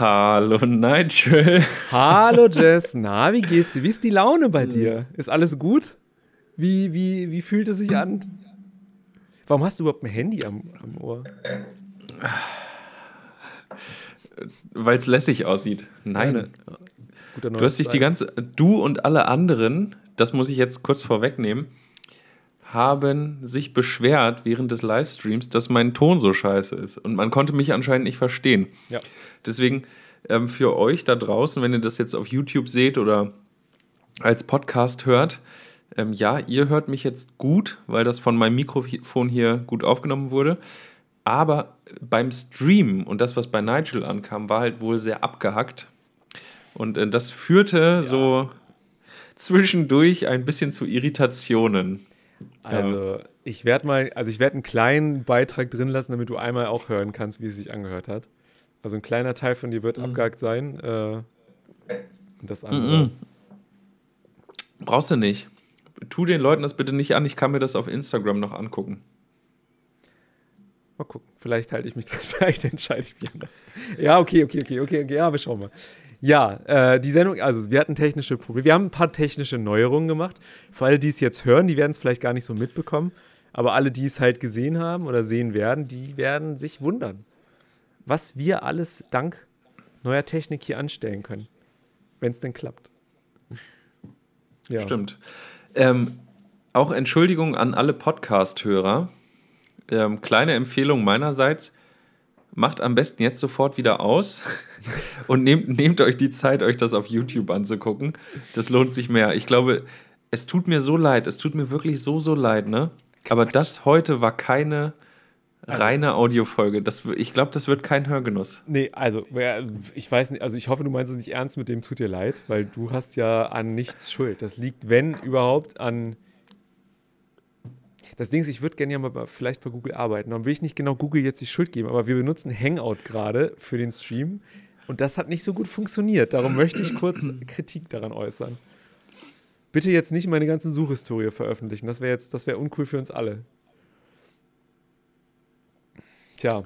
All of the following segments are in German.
Hallo Nigel. Hallo Jess. Na, wie geht's dir? Wie ist die Laune bei dir? Ist alles gut? Wie, wie, wie fühlt es sich an? Warum hast du überhaupt ein Handy am, am Ohr? Weil es lässig aussieht. Nein. Nein. Du hast dich die ganze, du und alle anderen, das muss ich jetzt kurz vorwegnehmen, haben sich beschwert während des Livestreams, dass mein Ton so scheiße ist. Und man konnte mich anscheinend nicht verstehen. Ja. Deswegen ähm, für euch da draußen, wenn ihr das jetzt auf YouTube seht oder als Podcast hört, ähm, ja, ihr hört mich jetzt gut, weil das von meinem Mikrofon hier gut aufgenommen wurde. Aber beim Stream und das, was bei Nigel ankam, war halt wohl sehr abgehackt. Und äh, das führte so zwischendurch ein bisschen zu Irritationen. Also, ich werde mal, also ich werde einen kleinen Beitrag drin lassen, damit du einmal auch hören kannst, wie es sich angehört hat. Also ein kleiner Teil von dir wird Mhm. abgehackt sein. Äh, und das andere. Mhm. Brauchst du nicht. Tu den Leuten das bitte nicht an. Ich kann mir das auf Instagram noch angucken. Mal gucken. Vielleicht halte ich mich dran, vielleicht entscheide ich mich anders. Ja, okay, okay, okay, okay, okay. Ja, wir schauen mal. Ja, äh, die Sendung, also wir hatten technische Probleme. Wir haben ein paar technische Neuerungen gemacht. Für alle, die es jetzt hören, die werden es vielleicht gar nicht so mitbekommen. Aber alle, die es halt gesehen haben oder sehen werden, die werden sich wundern, was wir alles dank neuer Technik hier anstellen können. Wenn es denn klappt. Ja. Stimmt. Ähm, auch Entschuldigung an alle Podcast-Hörer. Ähm, kleine Empfehlung meinerseits. Macht am besten jetzt sofort wieder aus und nehmt, nehmt euch die Zeit, euch das auf YouTube anzugucken. Das lohnt sich mehr. Ich glaube, es tut mir so leid. Es tut mir wirklich so, so leid, ne? Aber das heute war keine reine Audiofolge. Das, ich glaube, das wird kein Hörgenuss. Nee, also, ich weiß nicht, also ich hoffe, du meinst es nicht ernst mit dem, tut dir leid, weil du hast ja an nichts Schuld. Das liegt, wenn überhaupt, an. Das Ding ist, ich würde gerne ja mal bei, vielleicht bei Google arbeiten. Dann will ich nicht genau Google jetzt die Schuld geben, aber wir benutzen Hangout gerade für den Stream und das hat nicht so gut funktioniert. Darum möchte ich kurz Kritik daran äußern. Bitte jetzt nicht meine ganzen Suchhistorie veröffentlichen. Das wäre jetzt, das wäre uncool für uns alle. Tja,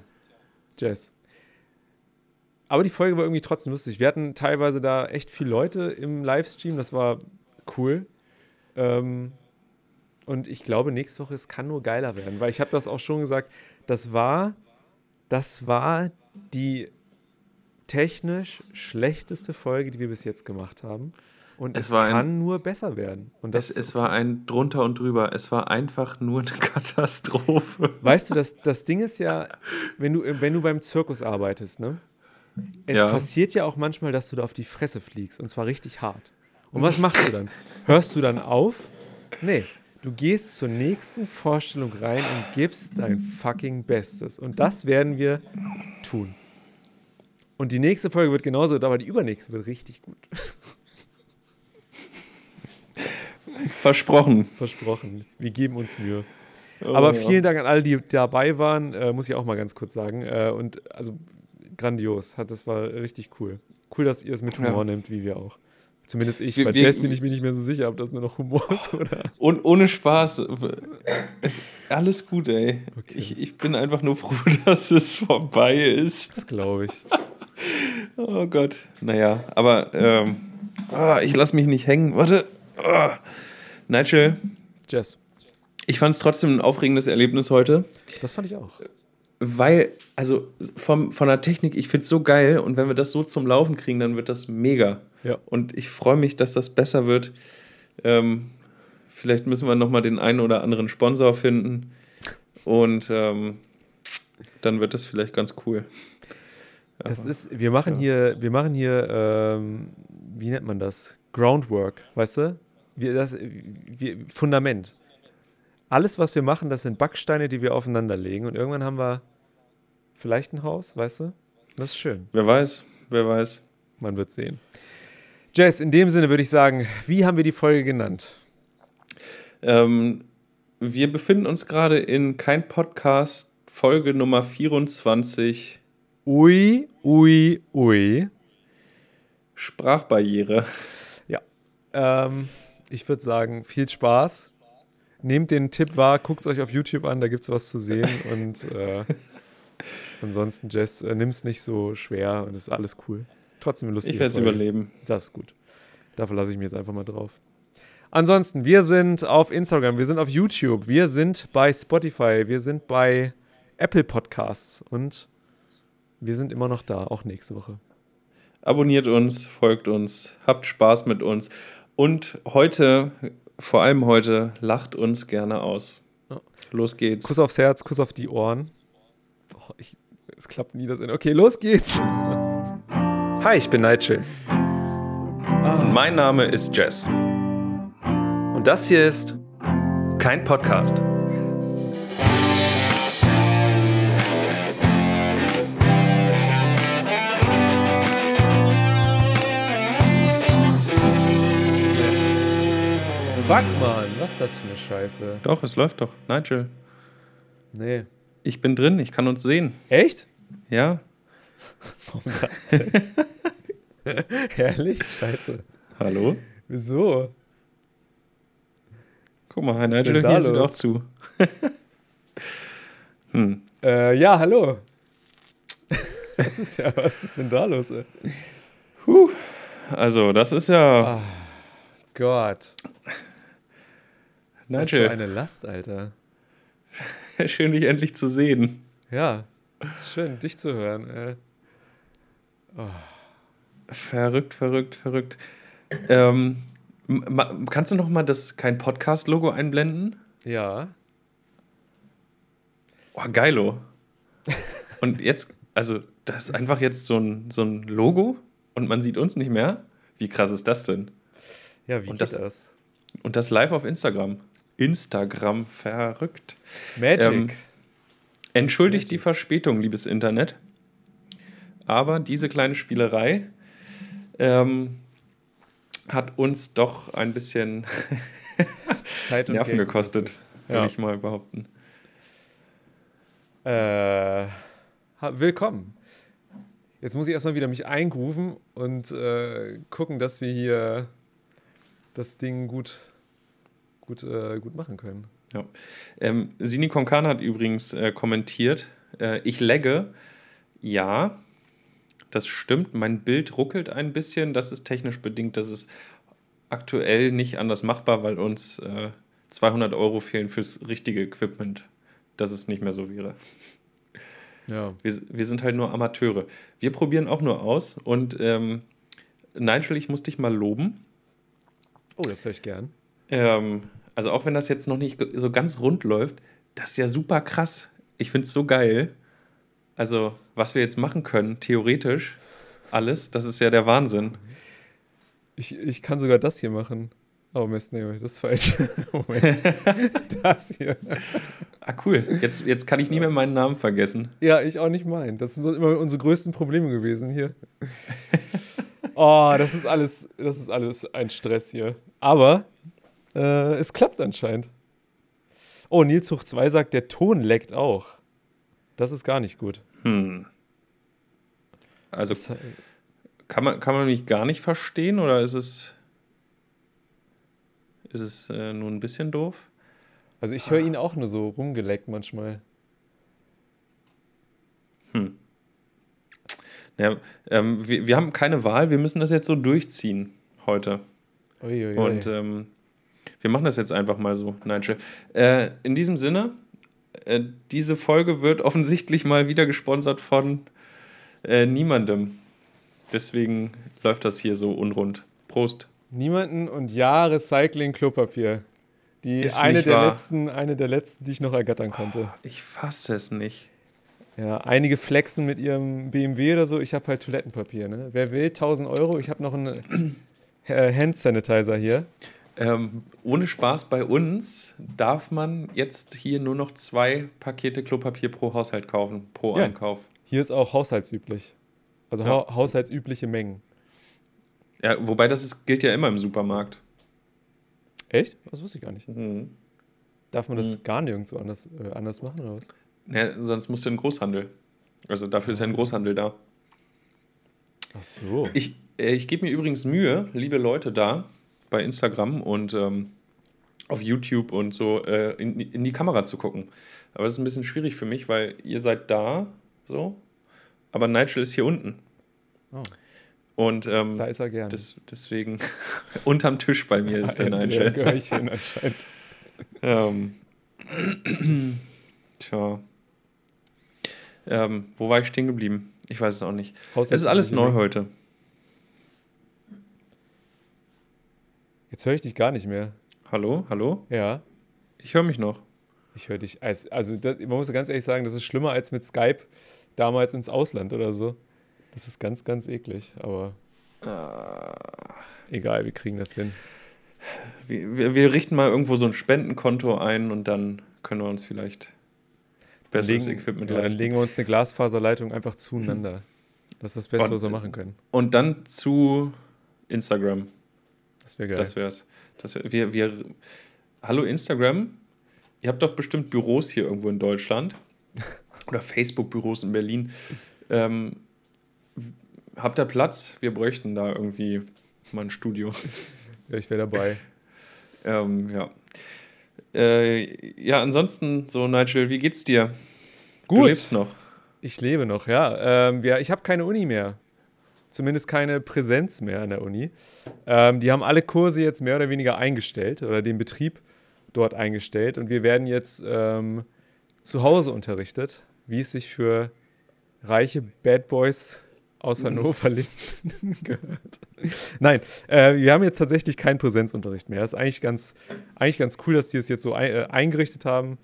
Jess. Aber die Folge war irgendwie trotzdem lustig. Wir hatten teilweise da echt viele Leute im Livestream. Das war cool. Ähm, und ich glaube, nächste Woche, es kann nur geiler werden, weil ich habe das auch schon gesagt, das war, das war die technisch schlechteste Folge, die wir bis jetzt gemacht haben. Und Es es, war ein- kann nur besser werden. Und das, Es, es war ein drunter und drüber. Es war einfach nur eine Katastrophe. Weißt du, das, das Ding ist ja, wenn du, wenn du beim Zirkus arbeitest, ne? Es Ja. passiert ja auch manchmal, dass du da auf die Fresse fliegst und zwar richtig hart. Und was machst du dann? Hörst du dann auf? Nee. Du gehst zur nächsten Vorstellung rein und gibst dein fucking Bestes. Und das werden wir tun. Und die nächste Folge wird genauso, aber die übernächste wird richtig gut. Versprochen. Versprochen. Wir geben uns Mühe. Aber Oh, vielen Dank an alle, die dabei waren, äh, muss ich auch mal ganz kurz sagen. Äh, und also grandios, hat, das war richtig cool. Cool, dass ihr es mit Humor Ja. nehmt, wie wir auch. Zumindest ich. Wir- Bei Jazz bin ich mir nicht mehr so sicher, ob das nur noch Humor ist oder. Und ohne Spaß. Es, alles gut, ey. Okay. Ich, ich bin einfach nur froh, dass es vorbei ist. Das glaube ich. Oh Gott. Naja, aber ähm, ah, ich lasse mich nicht hängen. Warte. Ah. Nigel, Jazz. ich fand es trotzdem ein aufregendes Erlebnis heute, Das fand ich auch. Weil, also vom, von der Technik, ich finde es so geil und wenn wir das so zum Laufen kriegen, dann wird das mega. Ja. Und ich freue mich, dass das besser wird. Ähm, vielleicht müssen wir nochmal den einen oder anderen Sponsor finden. Und ähm, dann wird das vielleicht ganz cool. Das Aber- ist, wir machen hier, wir machen hier, ähm, wie nennt man das? Groundwork, weißt du? Wir, das, wir, Fundament. Alles, was wir machen, das sind Backsteine, die wir aufeinander legen. Und irgendwann haben wir vielleicht ein Haus, weißt du? Das ist schön. Wer weiß, wer weiß. Man wird sehen. Jess, in dem Sinne würde ich sagen, wie haben wir die Folge genannt? Ähm, wir befinden uns gerade in kein Podcast, Folge Nummer 24, Ui, ui, ui. Sprachbarriere. Ähm, ich würde sagen, viel Spaß. Nehmt den Tipp wahr, guckt es euch auf YouTube an, da gibt es was zu sehen. Und, äh, Ansonsten, Jess, äh, nimm's nicht so schwer und ist alles cool. Trotzdem lustig. Ich werde es überleben. Das ist gut. Dafür lasse ich mich jetzt einfach mal drauf. Ansonsten, wir sind auf Instagram, wir sind auf YouTube, wir sind bei Spotify, wir sind bei Apple Podcasts und wir sind immer noch da, auch nächste Woche. Abonniert uns, folgt uns, habt Spaß mit uns und heute, vor allem heute, lacht uns gerne aus. Los geht's. Kuss aufs Herz, Kuss auf die Ohren. Oh, ich, es klappt nie das in. Okay, los geht's. Hi, ich bin Nigel. Mein Name ist Jess. Und das hier ist Kein Podcast. Fuck, Mann, was ist das für eine Scheiße? Doch, es läuft doch. Nigel, Nee. Ich bin drin, ich kann uns sehen. Echt? Ja? Warum das denn? Herrlich, scheiße. Hallo? Wieso? Guck mal, Nigel, denn da hier sieht auch zu. hm. Äh, ja, hallo. Was ist ja, was ist denn da los? Ey? Puh. Also, das ist ja. Ah, Gott. Was für Nigel, eine Last, Alter. schön, dich endlich zu sehen. Ja, ist schön, dich zu hören. Äh. Verrückt, verrückt, verrückt. Ähm, kannst du noch mal das kein Podcast-Logo einblenden? Ja. Oh, geilo. Und jetzt, also, das ist einfach jetzt so ein, so ein Logo und man sieht uns nicht mehr. Wie krass ist das denn? Ja, wie Und geht das- das? Und das live auf Instagram. Instagram, verrückt. Magic. Ähm, Entschuldigt Magic. die Verspätung, liebes Internet. Aber diese kleine Spielerei ähm, hat uns doch ein bisschen Zeit und Nerven Geld gekostet, würde Ja. ich mal behaupten. Äh, willkommen. Jetzt muss ich erstmal wieder mich eingrooven und äh, gucken, dass wir hier das Ding gut, gut, äh, gut machen können. Ja. Ähm, Sini Konkan hat übrigens äh, kommentiert, äh, ich lagge, ja, das stimmt, mein Bild ruckelt ein bisschen, das ist technisch bedingt, das ist aktuell nicht anders machbar, weil uns äh, 200 Euro fehlen fürs richtige Equipment, dass es nicht mehr so wäre. Ja. Wir, wir sind halt nur Amateure. Wir probieren auch nur aus und ähm, Nigel, ich muss dich mal loben. Oh, das höre ich gern. Ähm, also auch wenn das jetzt noch nicht so ganz rund läuft, das ist ja super krass. Ich finde es so geil. Also was wir jetzt machen können, theoretisch, alles, das ist ja der Wahnsinn. Ich, ich kann sogar das hier machen. Oh Mist, nee, das ist falsch. Moment. das hier. Ah cool, jetzt, jetzt kann ich nie mehr meinen Namen vergessen. Ja, ich auch nicht meinen. Das sind immer unsere größten Probleme gewesen hier. Oh, das ist alles, das ist alles ein Stress hier. Aber äh, es klappt anscheinend. Oh, Nils Hoch 2 sagt, der Ton leckt auch. Das ist gar nicht gut. Hm. Also Das, kann man, kann man mich gar nicht verstehen oder ist es, ist es äh, nur ein bisschen doof? also ich höre ihn auch nur so rumgeleckt manchmal. Ja, ähm, wir, wir haben keine Wahl, wir müssen das jetzt so durchziehen heute. Uiuiui. Und ähm, wir machen das jetzt einfach mal so, Nigel. Äh, in diesem Sinne, äh, diese Folge wird offensichtlich mal wieder gesponsert von äh, niemandem. Deswegen läuft das hier so unrund. Prost. Niemanden und ja, Recycling Klopapier. Die Ist eine der wahr. letzten, eine der letzten, die ich noch ergattern konnte. Ich fasse es nicht. Ja, einige flexen mit ihrem BMW oder so. Ich habe halt Toilettenpapier. Ne? Wer will, 1000 Euro. Ich habe noch einen äh, Hand Sanitizer hier. Ähm, ohne Spaß bei uns darf man jetzt hier nur noch zwei Pakete Klopapier pro Haushalt kaufen, pro Ja. Einkauf. Hier ist auch haushaltsüblich. Also Ja. hau haushaltsübliche Mengen. Ja, wobei das ist, gilt ja immer im Supermarkt. Echt? Das wusste ich gar nicht. Mhm. Darf man das Mhm. gar nirgendwo anders, äh, anders machen oder was? Ja, sonst musst du in den Großhandel. Also dafür ist ja ein Großhandel da. Ach so. Ich, äh, ich gebe mir übrigens Mühe, liebe Leute da bei Instagram und ähm, auf YouTube und so äh, in, in die Kamera zu gucken. Aber das ist ein bisschen schwierig für mich, weil ihr seid da So. Aber Nigel ist hier unten. Oh. Und ähm, Da ist er gern. des, deswegen unterm Tisch bei mir ist der Nigel. gehöre ich hin anscheinend. Ähm, tja. Ähm, wo war ich stehen geblieben? Ich weiß es auch nicht. Es ist alles neu heute. Jetzt höre ich dich gar nicht mehr. Hallo? Hallo? Ja, Ich höre mich noch. ich höre dich. als- Also, das, man muss ganz ehrlich sagen, das ist schlimmer als mit Skype damals ins Ausland oder so. Das ist ganz, ganz eklig, aber egal, wir kriegen das hin. Wir, wir, wir richten mal irgendwo so ein Spendenkonto ein und dann können wir uns vielleicht besseres legen, Equipment ja, dann legen wir uns eine Glasfaserleitung einfach zueinander. Das ist das Beste, Und- was wir machen können. Und dann zu Instagram. Das wäre geil. Das wär's. Das wär, wir, wir, hallo Instagram. Ihr habt doch bestimmt Büros hier irgendwo in Deutschland. Oder Facebook-Büros in Berlin. Ähm, habt ihr Platz? Wir bräuchten da irgendwie mal ein Studio. ja, ich wäre dabei. ähm, ja. Äh, ja, ansonsten, so Nigel, wie geht's dir? Du Gut. lebst noch. Ich lebe noch, ja. Ähm, wir, ich habe keine Uni mehr. Zumindest keine Präsenz mehr an der Uni. Ähm, die haben alle Kurse jetzt mehr oder weniger eingestellt oder den Betrieb dort eingestellt. Und wir werden jetzt ähm, zu Hause unterrichtet, wie es sich für reiche Bad Boys aus Hannover Linden gehört. Nein, äh, wir haben jetzt tatsächlich keinen Präsenzunterricht mehr. Das ist eigentlich ganz, eigentlich ganz cool, dass die es jetzt so ein, äh, eingerichtet haben.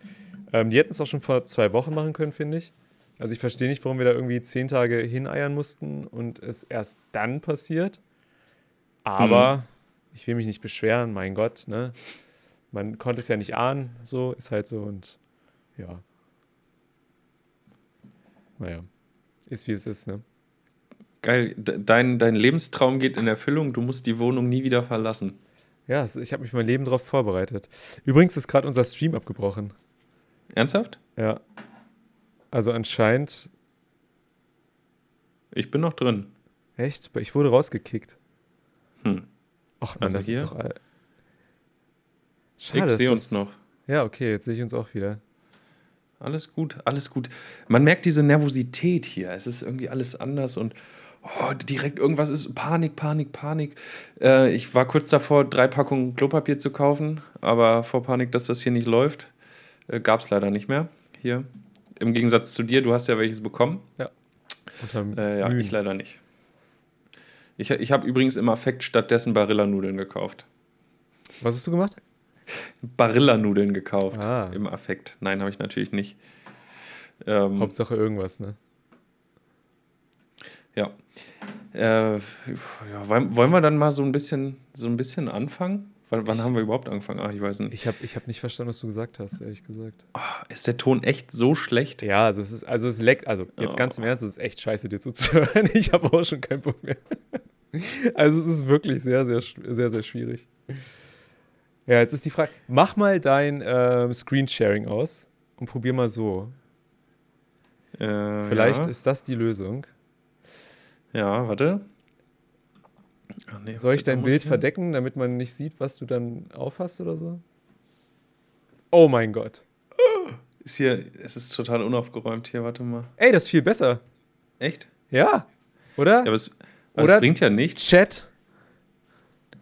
Ähm, die hätten es auch schon vor zwei Wochen machen können, finde ich. Also ich verstehe nicht, warum wir da irgendwie zehn Tage hineiern mussten und es erst dann passiert. Aber ich will mich nicht beschweren, mein Gott, ne? Man konnte es ja nicht ahnen, so ist halt so und ja. Naja, ist wie es ist, ne? Geil, de- dein, dein Lebenstraum geht in Erfüllung, du musst die Wohnung nie wieder verlassen. Ja, ich habe mich mein Leben darauf vorbereitet. Übrigens ist gerade unser Stream abgebrochen. Ernsthaft? Ja. Also anscheinend, Ich bin noch drin. echt, ich wurde rausgekickt. Hm. Ach man, Also das hier? ist doch. all- Ich Schade, dass sehe uns das- noch. Ja, okay, jetzt sehe ich uns auch wieder. Alles gut, alles gut. Man merkt diese Nervosität hier. Es ist irgendwie alles anders und oh, direkt irgendwas ist Panik, Panik, Panik. Äh, ich war kurz davor, drei Packungen Klopapier zu kaufen, aber vor Panik, dass das hier nicht läuft, äh, gab es leider nicht mehr hier. Im Gegensatz zu dir, du hast ja welches bekommen. Unterm Äh, ja, Mühen. ich leider nicht. Ich, ich habe übrigens im Affekt stattdessen Barillanudeln gekauft. Was hast du gemacht? Barillanudeln gekauft Ah. im Affekt. Nein, habe ich natürlich nicht. Ähm, Hauptsache irgendwas, ne? Ja. Äh, ja. Wollen wollen wir dann mal so ein bisschen, so ein bisschen anfangen? Wann, wann haben wir überhaupt angefangen? Ah, ich weiß nicht. Ich habe ich hab nicht verstanden, was du gesagt hast, ehrlich gesagt. Ah, ist der Ton echt so schlecht? Ja, also es ist, also es leckt, also jetzt Oh. ganz im Ernst, es ist echt scheiße, dir zuzuhören. Ich habe auch schon keinen Bock mehr. Also es ist wirklich sehr, sehr, sehr, sehr schwierig. Ja, jetzt ist die Frage, mach mal dein ähm, Screensharing aus und probier mal so. Äh, Vielleicht ja. ist das die Lösung. Ja, warte. Nee, Soll ich dein Bild ich- verdecken, damit man nicht sieht, was du dann aufhast oder so? Oh mein Gott. Ist hier, es ist total unaufgeräumt hier, warte mal. Ey, das ist viel besser. Echt? Ja, oder? Ja, aber es, aber Oder- es bringt ja nichts. Chat,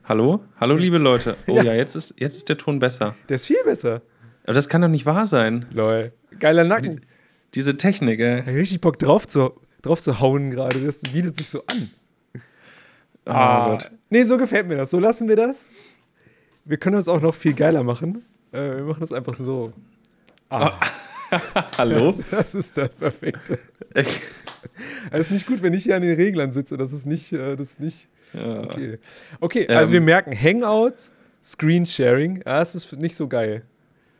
Hallo? Hallo, liebe Leute. Oh Ja. ja, jetzt, ist, jetzt ist der Ton besser. der ist viel besser. Aber das kann doch nicht wahr sein. Lol. Geiler Nacken. Diese Technik, ey. Richtig Bock drauf zu, drauf zu hauen gerade. Das bietet sich so an. Oh Ah. Gott. Nee, so gefällt mir das. So lassen wir das. Wir können das auch noch viel geiler machen. Äh, wir machen das einfach so. Ah, Hallo? das ist das Perfekte. Es ist nicht gut, wenn ich hier an den Reglern sitze. Das ist nicht, äh, das ist nicht ja. okay. Okay, also Ähm. wir merken Hangouts, Screensharing. Ja, das ist nicht so geil.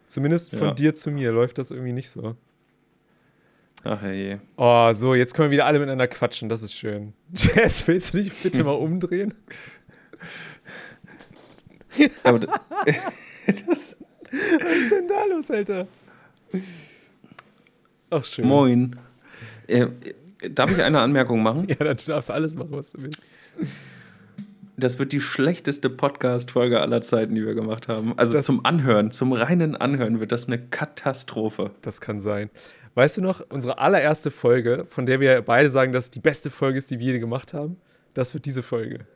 Zumindest von Ja. dir zu mir läuft das irgendwie nicht so. Ach je. Oh, so, jetzt können wir wieder alle miteinander quatschen. Das ist schön. Jess, willst du dich bitte mal umdrehen? Aber d- Was ist denn da los, Alter? Ach, schön. moin. Äh, darf ich eine Anmerkung machen? Ja, dann darfst du alles machen, was du willst. Das wird die schlechteste Podcast-Folge aller Zeiten, die wir gemacht haben. Also Das- zum Anhören, zum reinen Anhören wird das eine Katastrophe. Das kann sein. Weißt du noch, unsere allererste Folge, von der wir beide sagen, dass es die beste Folge ist, die wir je gemacht haben? Das wird diese Folge.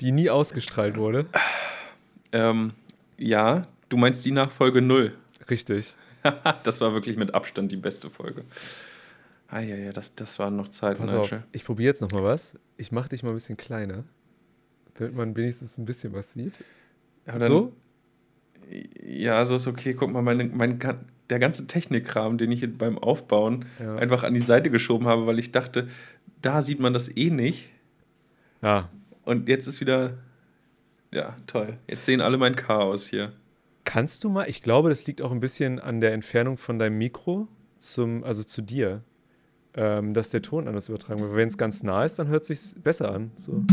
Die nie ausgestrahlt wurde. Ähm, ja, du meinst die nach Folge 0. Richtig. das war wirklich mit Abstand die beste Folge. Ah, ja, ja, das, das waren noch Zeiten. Pass auf, ich probiere jetzt noch mal was. Ich mache dich mal ein bisschen kleiner, damit man wenigstens ein bisschen was sieht. Ja, dann, so? Ja, so ist okay. Guck mal, mein, mein, der ganze Technikkram, den ich beim Aufbauen ja. einfach an die Seite geschoben habe, weil ich dachte, da sieht man das eh nicht. Ja. Und jetzt ist wieder, ja, toll. Jetzt sehen alle mein Chaos hier. Kannst du mal, ich glaube, das liegt auch ein bisschen an der Entfernung von deinem Mikro zum, also zu dir, ähm, dass der Ton anders übertragen wird. Wenn es ganz nah ist, dann hört es sich besser an. So.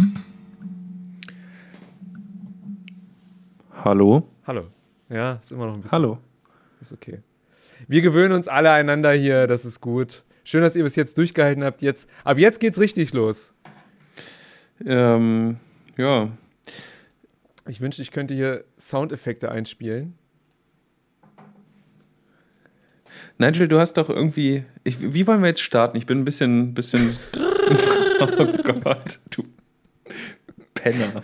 Hallo? Hallo. Ja, ist immer noch ein bisschen. Hallo. Ist okay. Wir gewöhnen uns alle einander hier, das ist gut. Schön, dass ihr bis jetzt durchgehalten habt. Jetzt, ab jetzt geht's richtig los. Ähm, ja. Ich wünschte, ich könnte hier Soundeffekte einspielen. Nigel, du hast doch irgendwie. Ich, wie wollen wir jetzt starten? Ich bin ein bisschen. bisschen oh Gott, du Penner.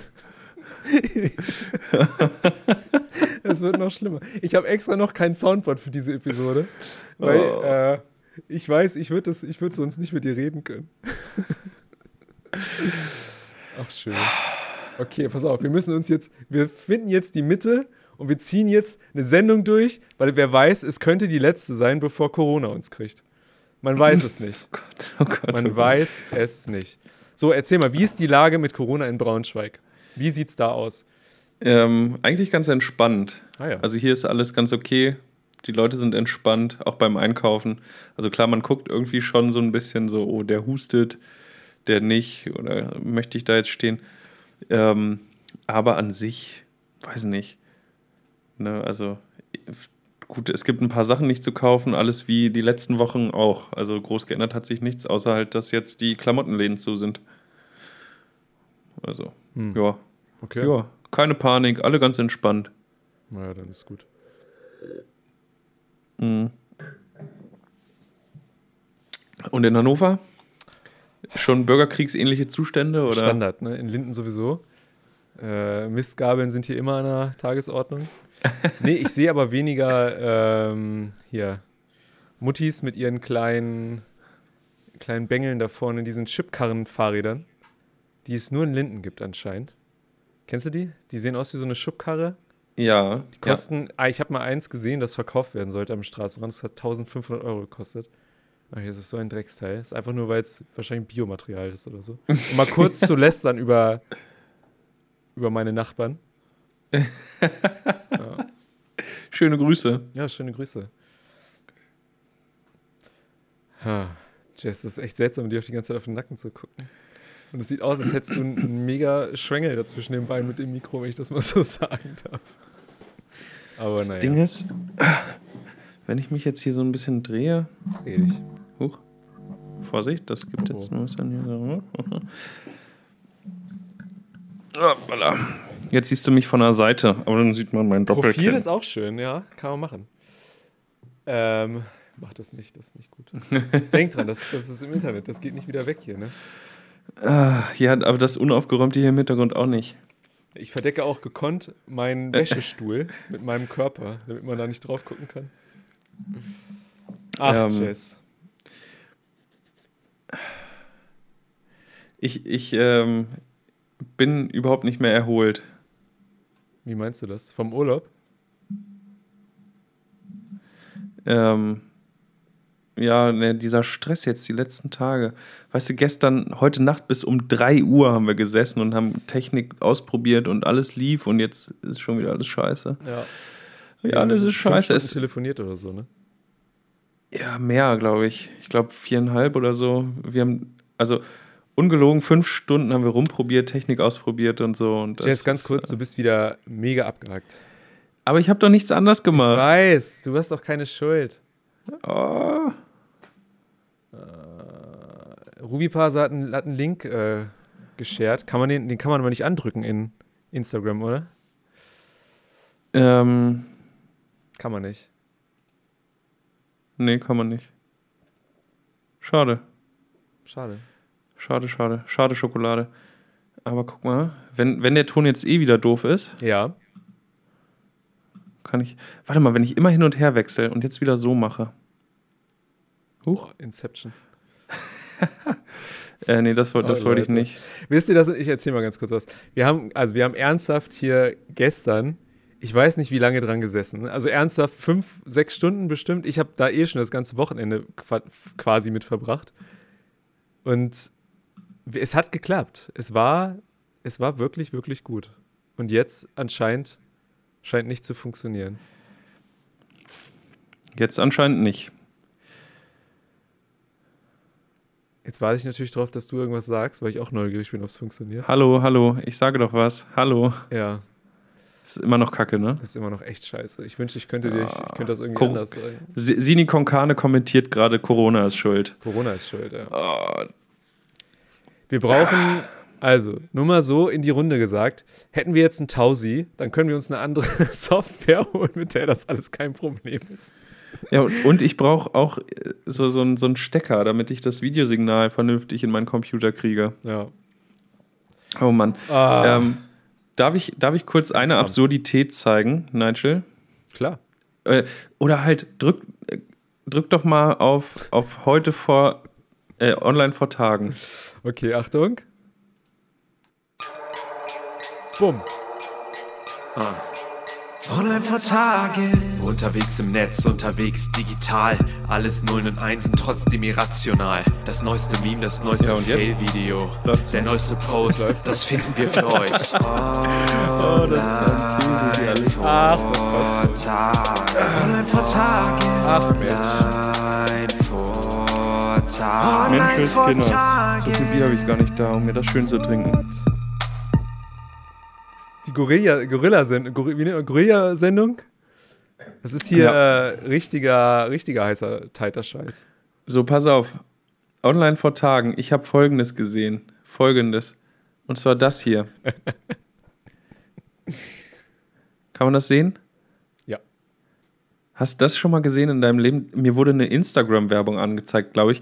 Es wird noch schlimmer. Ich habe extra noch kein Soundboard für diese Episode, weil oh. äh, ich weiß, ich würde würd sonst nicht mit dir reden können. Ach, schön. Okay, pass auf, wir müssen uns jetzt, wir finden jetzt die Mitte und wir ziehen jetzt eine Sendung durch, weil wer weiß, es könnte die letzte sein, bevor Corona uns kriegt. Man weiß es nicht. Oh Gott, oh Gott, Man oh weiß es nicht. So, erzähl mal, wie ist die Lage mit Corona in Braunschweig? Wie sieht es da aus? Ähm, eigentlich ganz entspannt. Ah, ja. Also hier ist alles ganz okay. Die Leute sind entspannt, auch beim Einkaufen. Also klar, man guckt irgendwie schon so ein bisschen so, oh, der hustet, der nicht, oder möchte ich da jetzt stehen? Ähm, aber an sich, weiß nicht. Ne, also gut, es gibt ein paar Sachen nicht zu kaufen, alles wie die letzten Wochen auch. Also groß geändert hat sich nichts, außer halt, dass jetzt die Klamottenläden zu sind. Also, hm. ja. Okay. Ja, keine Panik, alle ganz entspannt. Naja, dann ist gut. Mhm. Und in Hannover? Schon bürgerkriegsähnliche Zustände? Oder? Standard, ne? In Linden sowieso. Äh, Mistgabeln sind hier immer an der Tagesordnung. nee, ich sehe aber weniger ähm, hier Muttis mit ihren kleinen, kleinen Bengeln da vorne, diesen Chipkarren-Fahrrädern, die es nur in Linden gibt anscheinend. Kennst du die? Die sehen aus wie so eine Schubkarre. Ja. Die kosten, ja. ah, ich habe mal eins gesehen, das verkauft werden sollte am Straßenrand. Das hat 1500 Euro gekostet. Ach, hier ist es so ein Drecksteil. Das ist einfach nur, weil es wahrscheinlich Biomaterial ist oder so. Um mal kurz zu lästern über, über meine Nachbarn. ja. Schöne Grüße. Ja, schöne Grüße. Ha, Jess, das ist echt seltsam, dir auf die ganze Zeit auf den Nacken zu gucken. Und es sieht aus, als hättest du einen mega Schwengel dazwischen den Beinen mit dem Mikro, wenn ich das mal so sagen darf. Aber das naja. Ding ist, wenn ich mich jetzt hier so ein bisschen drehe. Dreh dich. Huch. Vorsicht, das gibt jetzt oh. ein bisschen hier so. Hoppala. Jetzt siehst du mich von der Seite, aber dann sieht man mein Doppelkinn. Profil ist auch schön, ja, kann man machen. Ähm, mach das nicht, das ist nicht gut. Denk dran, das, das ist im Internet, das geht nicht wieder weg hier, ne? Ah, ja, aber das Unaufgeräumte hier im Hintergrund auch nicht. Ich verdecke auch gekonnt meinen Wäschestuhl mit meinem Körper, damit man da nicht drauf gucken kann. Ach, ähm, Jess. Ich, ich ähm, bin überhaupt nicht mehr erholt. Wie meinst du das? Vom Urlaub? Ähm, ja, ne, dieser Stress jetzt die letzten Tage. Weißt du, gestern, heute Nacht bis um 3 Uhr haben wir gesessen und haben Technik ausprobiert und alles lief und jetzt ist schon wieder alles scheiße. Ja. Ja, alles ist scheiße. Es telefoniert oder so, ne? Ja, mehr, glaube ich. Ich glaube viereinhalb oder so. Wir haben, also ungelogen, fünf Stunden haben wir rumprobiert, Technik ausprobiert und so. Und Jess, ganz kurz, du bist wieder mega abgehackt. Aber ich habe doch nichts anderes gemacht. Ich weiß, du hast doch keine Schuld. Oh. Äh, Ruvipasa hat einen, hat einen Link äh, geshared. Kann man den, den kann man aber nicht andrücken in Instagram, oder? Ähm. Kann man nicht. Nee, kann man nicht. Schade. Schade. Schade, schade. Schade Schokolade. Aber guck mal, wenn, wenn der Ton jetzt eh wieder doof ist, Ja. Kann ich. Warte mal, wenn ich immer hin und her wechsle und jetzt wieder so mache. Huch. Oh, Inception. Äh, nee, das, das Oh, wollte ich nicht. Wisst ihr das? Ich erzähle mal ganz kurz was. Wir haben, also wir haben ernsthaft hier gestern, ich weiß nicht, wie lange dran gesessen. Also ernsthaft fünf, sechs Stunden bestimmt. Ich habe da eh schon das ganze Wochenende qua- quasi mit verbracht. Und es hat geklappt. Es war, es war wirklich, wirklich gut. Und jetzt anscheinend scheint nicht zu funktionieren. Jetzt anscheinend nicht. Jetzt warte ich natürlich darauf, dass du irgendwas sagst, weil ich auch neugierig bin, ob es funktioniert. Hallo, hallo, ich sage doch was. Hallo. Ja, Ist immer noch kacke, ne? das ist immer noch echt scheiße. Ich wünschte, ich könnte, dir, ich, ich könnte das irgendwie Cor- anders sagen. Si- Sini Konkane kommentiert gerade, Corona ist schuld. Corona ist schuld, ja. Oh, Wir brauchen, also, nur mal so in die Runde gesagt, hätten wir jetzt einen Tausi, dann können wir uns eine andere Software holen, mit der das alles kein Problem ist. Ja, und- ich brauche auch äh, so, so, einen- so einen Stecker, damit ich das Videosignal vernünftig in meinen Computer kriege. Ja. Oh Mann. Ah, Ähm, darf, ich, darf ich kurz eine. Absurdität zeigen, Nigel? klar. Äh, oder halt, drück, äh, drück doch mal auf, auf heute vor, äh, online vor Tagen. Okay, Achtung. Bumm. Online vor Tagen. Unterwegs im Netz, unterwegs digital. Alles Nullen und Einsen, trotzdem irrational. Das neueste Meme, das neueste Ja? Fail-Video. Der neueste Post, das finden wir für euch. Oh, das Ach, das passt schon. Tagen. Online vor Tagen. Ach, Mensch. Online vor Tagen. Mensch, Online vor Kinders. So viel Bier habe ich gar nicht da, um mir das schön zu trinken. Die Gorilla, Gorilla-Sendung, Gorilla-Sendung? Das ist hier Ja. äh, richtiger, richtiger heißer, tighter Scheiß. So, pass auf. Online vor Tagen. Ich habe Folgendes gesehen. Folgendes. Und zwar das hier. Kann man das sehen? Ja. Hast du das schon mal gesehen in deinem Leben? Mir wurde eine Instagram-Werbung angezeigt, glaube ich.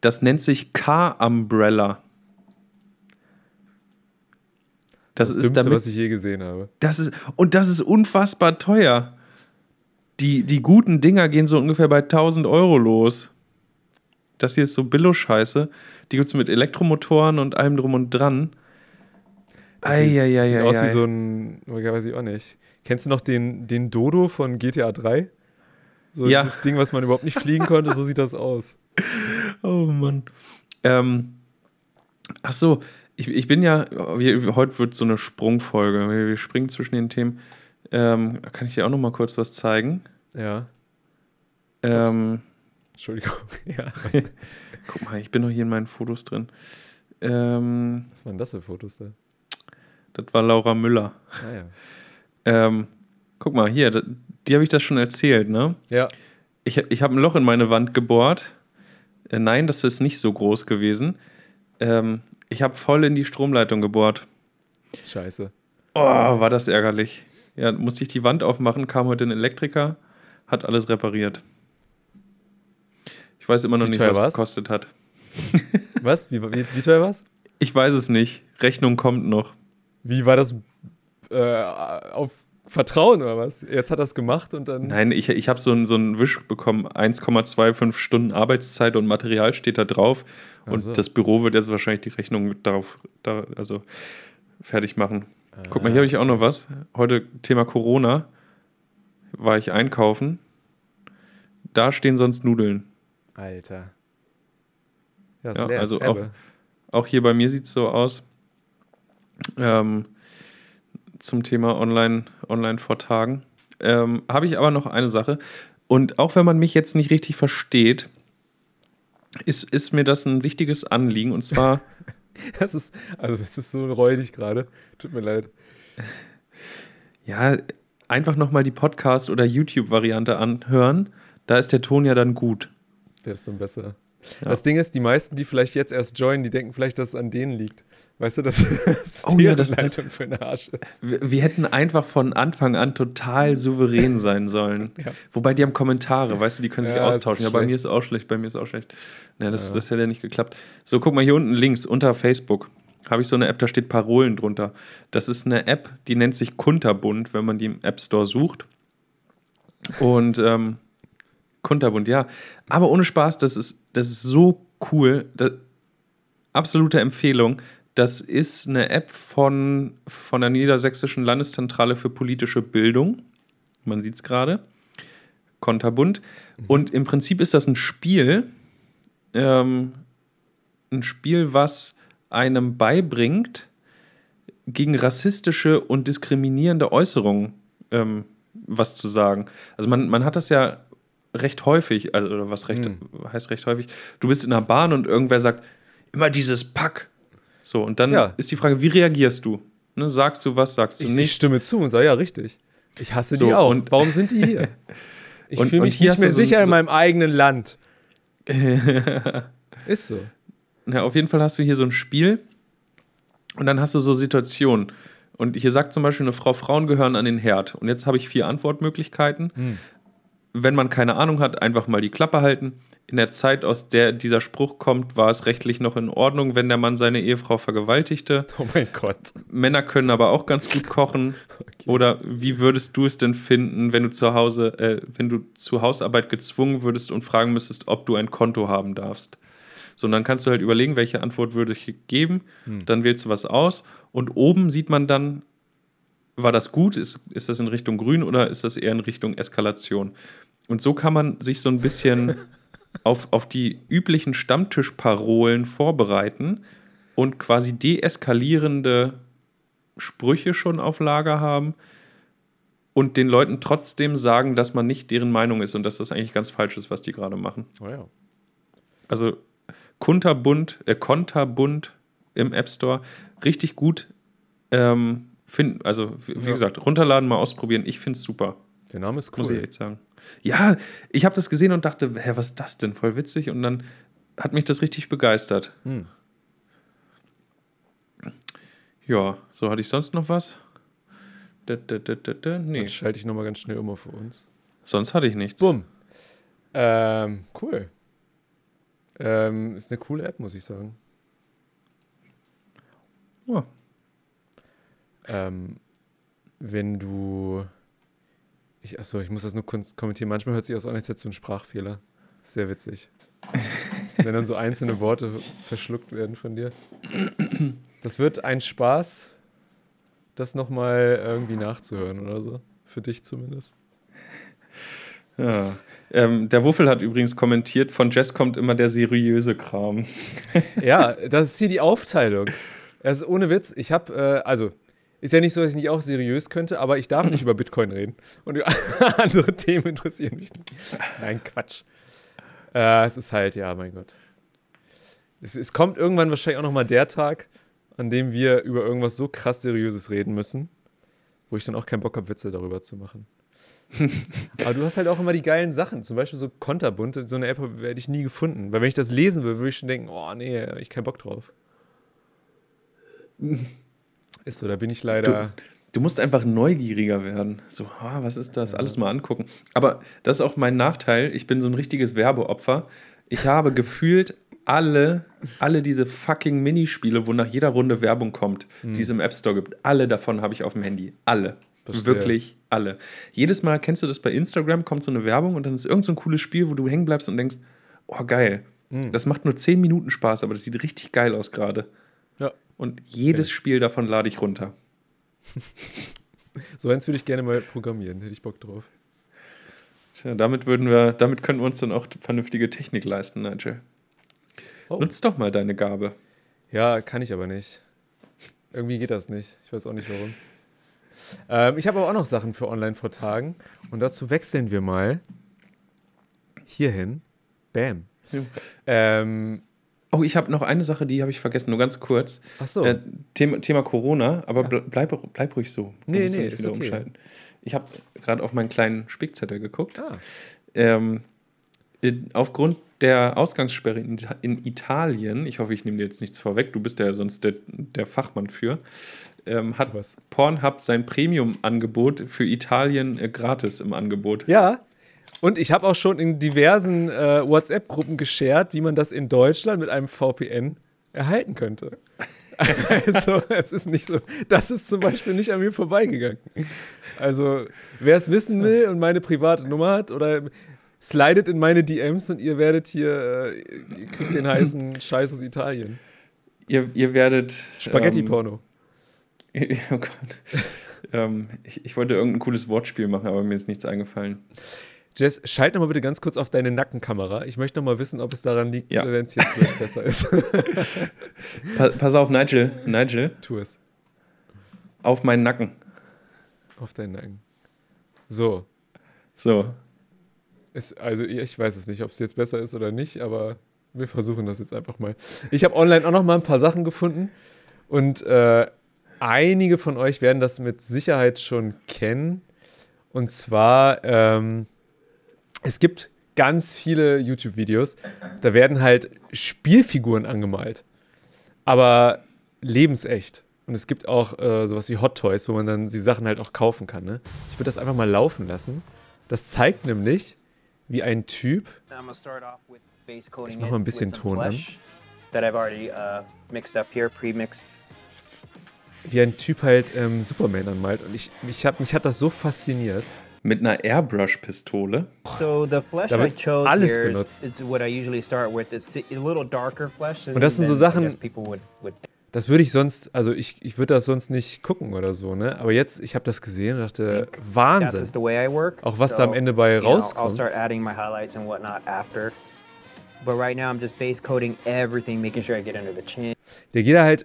Das nennt sich Car-Umbrella. Das, Das, ist Dümmste, damit, was ich je gesehen habe. das ist, und das ist unfassbar teuer. Die, die guten Dinger gehen so ungefähr bei 1000 Euro los. Das hier ist so Billo-Scheiße. Die gibt es mit Elektromotoren und allem drum und dran. Das sieht, Eieieiei. sieht aus wie so ein, ja, weiß ich auch nicht. Kennst du noch den, den Dodo von GTA 3? So Ja. das Ding, was man überhaupt nicht fliegen konnte, so sieht das aus. Oh Mann. Ähm, ach so, ich, ich bin ja, heute wird so eine Sprungfolge. Wir, springen zwischen den Themen. Ähm, kann ich dir auch noch mal kurz was zeigen? Ja, Ähm, Entschuldigung. Ja, guck mal, ich bin noch hier in meinen Fotos drin. Ähm, was waren das für Fotos da? das war Laura Müller. Naja. Ähm, guck mal, hier, die habe ich das schon erzählt, ne? Ja, Ich, ich habe ein Loch in meine Wand gebohrt. Äh, nein, das ist nicht so groß gewesen. Ähm, ich habe voll in die Stromleitung gebohrt. scheiße. Oh, war das ärgerlich. Ja, musste ich die Wand aufmachen, kam heute ein Elektriker, hat alles repariert. Ich weiß immer noch Wie nicht, teuer was es gekostet hat. Was? Wie, wie, wie teuer war's? Ich weiß es nicht. Rechnung kommt noch. Wie war das äh, auf Vertrauen oder was? Jetzt hat er es gemacht und dann. Nein, ich, ich habe so einen so einen Wisch bekommen. 1,25 Stunden Arbeitszeit und Material steht da drauf. Ach Und das Büro wird jetzt wahrscheinlich die Rechnung darauf, da, also fertig machen. Guck mal, hier habe ich auch noch was. Heute Thema Corona. War ich einkaufen. Da stehen sonst Nudeln. Alter. Ja, ist Ja, also Ebbe. Auch hier bei mir sieht es so aus. Ähm, zum Thema Online, Online vor Tagen. Ähm, Habe ich aber noch eine Sache. Und auch wenn man mich jetzt nicht richtig versteht, ist, ist mir das ein wichtiges Anliegen. Und zwar, Das ist, also es ist so räudig gerade. Tut mir leid. ja, einfach nochmal die Podcast- oder YouTube-Variante anhören. Da ist der Ton ja dann gut. Wer ist denn besser? Das Ding ist, die meisten, die vielleicht jetzt erst joinen, die denken vielleicht, dass es an denen liegt. Weißt du, dass das Oh ja, das- Leitung für den Arsch ist. Wir, wir hätten einfach von Anfang an total souverän sein sollen. Ja. Wobei die haben Kommentare, weißt du, die können sich Ja, austauschen. Ja, bei mir ist auch schlecht, bei mir ist auch schlecht. Ja, das, Ja. das hätte ja nicht geklappt. So, guck mal hier unten links unter Facebook habe ich so eine App, da steht Parolen drunter. Das ist eine App, die nennt sich Kunterbund, wenn man die im App Store sucht. Und ähm, Kunterbund, ja. Aber ohne Spaß, das ist, das ist so cool. Das, absolute Empfehlung. Das ist eine App von, von der Niedersächsischen Landeszentrale für politische Bildung. Man sieht es gerade. Konterbund. Und im Prinzip ist das ein Spiel, ähm, ein Spiel, was einem beibringt, gegen rassistische und diskriminierende Äußerungen ähm, was zu sagen. Also man, man hat das ja recht häufig, also oder was recht, heißt recht häufig, du bist in einer Bahn und irgendwer sagt, immer dieses Pack. So, und dann Ja. ist die Frage, wie reagierst du? Ne, sagst du was, sagst du Ich, ich stimme zu und sage, ja, richtig. Ich hasse So, die auch. und- Warum sind die hier? Ich fühle mich hier nicht mehr so- sicher in so- meinem eigenen Land. Ist so. Na, auf jeden Fall hast du hier so ein Spiel und dann hast du so Situationen. Und hier sagt zum Beispiel eine Frau, Frauen gehören an den Herd. Und jetzt habe ich vier Antwortmöglichkeiten. Hm. Wenn man keine Ahnung hat, einfach mal die Klappe halten. In der Zeit, aus der dieser Spruch kommt, war es rechtlich noch in Ordnung, wenn der Mann seine Ehefrau vergewaltigte. Oh mein Gott. Männer können aber auch ganz gut kochen. Oder wie würdest du es denn finden, wenn du zu Hause, äh, wenn du zur Hausarbeit gezwungen würdest und fragen müsstest, ob du ein Konto haben darfst? So, und dann kannst du halt überlegen, welche Antwort würde ich geben. Dann wählst du was aus. Und oben sieht man dann, war das gut? Ist, ist das in Richtung Grün oder ist das eher in Richtung Eskalation? Und so kann man sich so ein bisschen auf, auf die üblichen Stammtischparolen vorbereiten und quasi deeskalierende Sprüche schon auf Lager haben und den Leuten trotzdem sagen, dass man nicht deren Meinung ist und dass das eigentlich ganz falsch ist, was die gerade machen. Oh ja. Also Kunterbund, äh, Konterbund im App Store, richtig gut. Ähm, find, also, wie, Ja. gesagt, runterladen, mal ausprobieren. Ich finde es super, Der Name ist muss ich cool. echt sagen. Ja, ich habe das gesehen und dachte, hä, was ist das denn? Voll witzig. Und dann hat mich das richtig begeistert. Hm. Ja, so hatte ich sonst noch was? Da, da, da, da. Nee, Dann schalte ich nochmal ganz schnell um für uns. sonst hatte ich nichts. Bumm. Ähm, cool. Ähm, ist eine coole App, muss ich sagen. Ja. Ähm, wenn du. Ich, achso, ich muss das nur kommentieren. Manchmal hört sich du einen Sprachfehler. Sehr witzig. wenn dann so einzelne Worte verschluckt werden von dir. Das wird ein Spaß, das nochmal irgendwie nachzuhören oder so. Für dich zumindest. Ja. Ähm, der Wuffel hat übrigens kommentiert, von Jess kommt immer der seriöse Kram. Ja, das ist hier die Aufteilung. Ist ohne Witz. Ich habe, äh, also, ist ja nicht so, dass ich nicht auch seriös könnte, aber ich darf nicht über Bitcoin reden. Und andere Themen interessieren mich nicht. Nein, Quatsch. Äh, es ist halt, ja, mein Gott. Es, es kommt irgendwann wahrscheinlich auch nochmal der Tag, an dem wir über irgendwas so krass Seriöses reden müssen, wo ich dann auch keinen Bock habe, Witze darüber zu machen. Aber du hast halt auch immer die geilen Sachen, zum Beispiel so Konterbund, so eine App werde ich nie gefunden. Weil wenn ich das lesen will, würde ich schon denken, oh nee, ich keinen Bock drauf. Ist so, da bin ich leider. Du musst einfach neugieriger werden. So, ah, was ist das? Alles mal angucken. Aber das ist auch mein Nachteil. Ich bin so ein richtiges Werbeopfer. Ich habe gefühlt alle, alle diese fucking Minispiele, wo nach jeder Runde Werbung kommt, die es im App Store gibt, alle davon habe ich auf dem Handy. Alle. Verstehe. Wirklich alle. Jedes Mal kennst du das bei Instagram, kommt so eine Werbung und dann ist irgend so ein cooles Spiel, wo du hängen bleibst und denkst, oh geil. Das macht nur 10 Minuten Spaß, aber das sieht richtig geil aus gerade. Ja. Und jedes Spiel davon lade ich runter. So eins würde ich gerne mal programmieren, hätte ich Bock drauf. Tja, damit würden wir, damit können wir uns dann auch vernünftige Technik leisten, Nigel. Oh. Nutz doch mal deine Gabe. Ja, kann ich aber nicht. Irgendwie geht das nicht. Ich weiß auch nicht warum. Ähm, ich habe aber auch noch Sachen für online vor Tagen. Und dazu wechseln wir mal hierhin. Bam. Ähm, Oh, ich habe noch eine Sache, die habe ich vergessen, nur ganz kurz. ach so. Äh, Thema, Thema Corona, aber ble- bleib, bleib ruhig so. Du Nee, nee, ist okay. Ich habe gerade auf meinen kleinen Spickzettel geguckt. ah, Ähm, aufgrund der Ausgangssperre in, in, Italien, ich hoffe, ich nehme dir jetzt nichts vorweg, du bist ja sonst der, der Fachmann für, ähm, hat Was? Pornhub sein Premium-Angebot für Italien äh, gratis im Angebot. Ja, und ich habe auch schon in diversen äh, WhatsApp-Gruppen geshared, wie man das in Deutschland mit einem VPN erhalten könnte. also, es ist nicht so. Das ist zum Beispiel nicht an mir vorbeigegangen. Also, wer es wissen will und meine private Nummer hat oder slidet in meine DMs und ihr werdet hier, äh, ihr kriegt den heißen Scheiß aus Italien. Ihr, ihr werdet. Spaghetti-Porno. Ähm, oh Gott. ähm, ich, ich wollte irgendein cooles Wortspiel machen, aber mir ist nichts eingefallen. Jess, schalt nochmal bitte ganz kurz auf deine Nackenkamera. Ich möchte nochmal wissen, ob es daran liegt, ja. wenn es jetzt vielleicht besser ist. pass, auf, Nigel. Nigel. Tu es. Auf meinen Nacken. Auf deinen Nacken. So. So. Es, also, ich weiß es nicht, ob es jetzt besser ist oder nicht, aber wir versuchen das jetzt einfach mal. Ich habe online auch noch mal ein paar Sachen gefunden und äh, einige von euch werden das mit Sicherheit schon kennen. Und zwar ähm, es gibt ganz viele YouTube-Videos, da werden halt Spielfiguren angemalt, aber lebensecht. Und es gibt auch äh, sowas wie Hot Toys, wo man dann die Sachen halt auch kaufen kann. Ne? Ich würde das einfach mal laufen lassen. Das zeigt nämlich, wie ein Typ. Ich mache mal ein bisschen Ton an. Uh, wie ein Typ halt ähm, Superman anmalt. Und ich, mich, hat, mich hat das so fasziniert mit einer Airbrush-Pistole. So the flesh da wird alles benutzt. what I usually start with. It's a little darker flesh. Und das sind so Sachen, das würde ich sonst, also ich, ich würde das sonst nicht gucken oder so, ne? Aber jetzt, ich habe das gesehen und dachte, Wahnsinn. Auch was so, da am Ende bei rauskommt. But right now I'm just base coating everything, making sure I get under the chin. Der geht da halt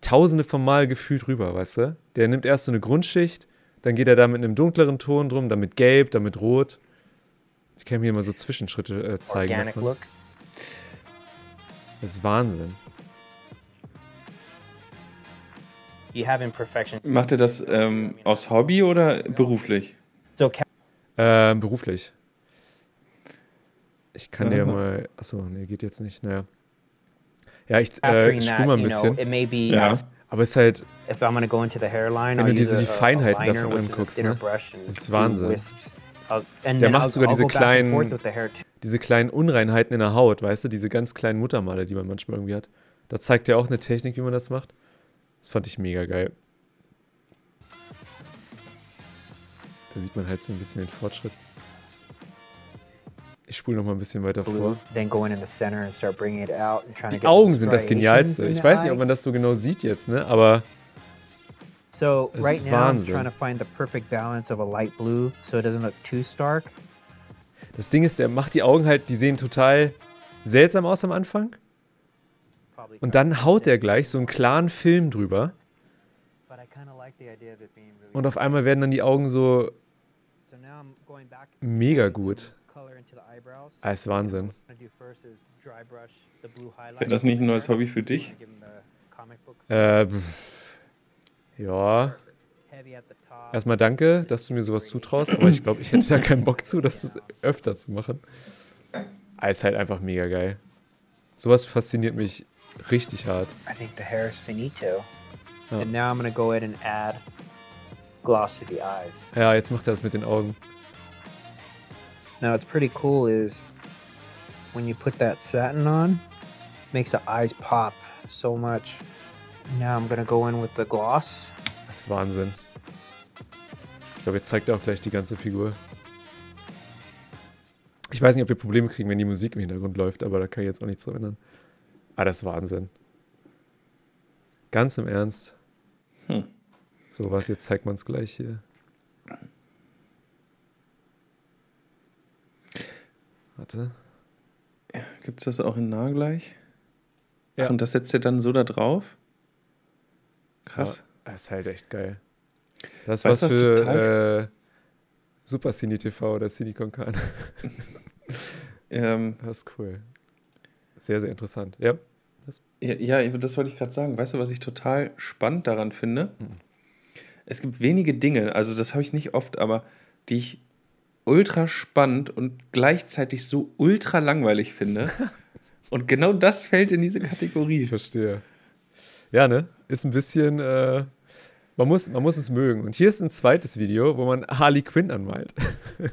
tausende von Mal gefühlt rüber, weißt du? Der nimmt erst so eine Grundschicht, dann geht er da mit einem dunkleren Ton drum, dann mit Gelb, dann mit Rot. Ich kann mir mal so Zwischenschritte äh, zeigen. Organic look. Das ist Wahnsinn. You have imperfection. Macht er das ähm, aus Hobby oder beruflich? So, äh, beruflich. Ich kann dir mal. Achso, nee, geht jetzt nicht. Naja. Ja, ich äh, spule mal ein bisschen. ja. Aber es ist halt. Hairline, wenn du diese die Feinheiten davon anguckst, ne? Das ist Wahnsinn. Der macht sogar diese kleinen, diese kleinen Unreinheiten in der Haut, weißt du, diese ganz kleinen Muttermale, die man manchmal irgendwie hat. Da zeigt er auch eine Technik, wie man das macht. Das fand ich mega geil. Da sieht man halt so ein bisschen den Fortschritt. Ich spule noch mal ein bisschen weiter vor. Die Augen sind das Genialste. Ich weiß nicht, ob man das so genau sieht jetzt, ne? Aber So right now I'm trying to find the perfect balance of a light blue, so it doesn't look too stark. Das Ding ist, der macht die Augen halt, die sehen total seltsam aus am Anfang. Und dann haut er gleich so einen klaren Film drüber. Und auf einmal werden dann die Augen so mega gut. Ah, ist Wahnsinn. Wäre das nicht ein neues Hobby für dich? Äh, ja. Erstmal danke, dass du mir sowas zutraust, aber ich glaube, ich hätte da keinen Bock zu, das öfter zu machen. Ah, ist halt einfach mega geil. Sowas fasziniert mich richtig hart. I think the hair is finito. Ja. And now I'm gonna go ahead and add gloss to the eyes. Ja, jetzt macht er das mit den Augen. Now what's pretty cool is when you put that satin on, makes the eyes pop so much. Now I'm gonna go in with the gloss. Das ist Wahnsinn. Ich glaube, jetzt zeigt er auch gleich die ganze Figur. Ich weiß nicht, ob wir Probleme kriegen, wenn die Musik im Hintergrund läuft, aber da kann ich jetzt auch nichts dran ändern. Ah, das ist Wahnsinn. Ganz im Ernst. Hm. So, was, jetzt zeigt man es gleich hier. Warte. Ja, Gibt es das auch in nah gleich? Ja. und das setzt ihr dann so da drauf? Krass. Ja, das ist halt echt geil. Das ist was, was für äh, Super Cine TV oder Cine Con ähm, das ist cool. Sehr, sehr interessant. Ja. Das, ja, ja, das wollte ich gerade sagen. Weißt du, was ich total spannend daran finde? Hm. Es gibt wenige Dinge, also das habe ich nicht oft, aber die ich ultra spannend und gleichzeitig so ultra langweilig finde. und genau das fällt in diese Kategorie. Ich verstehe. Ja, ne? Ist ein bisschen, äh, man, muss, man muss es mögen. Und hier ist ein zweites Video, wo man Harley Quinn anmalt.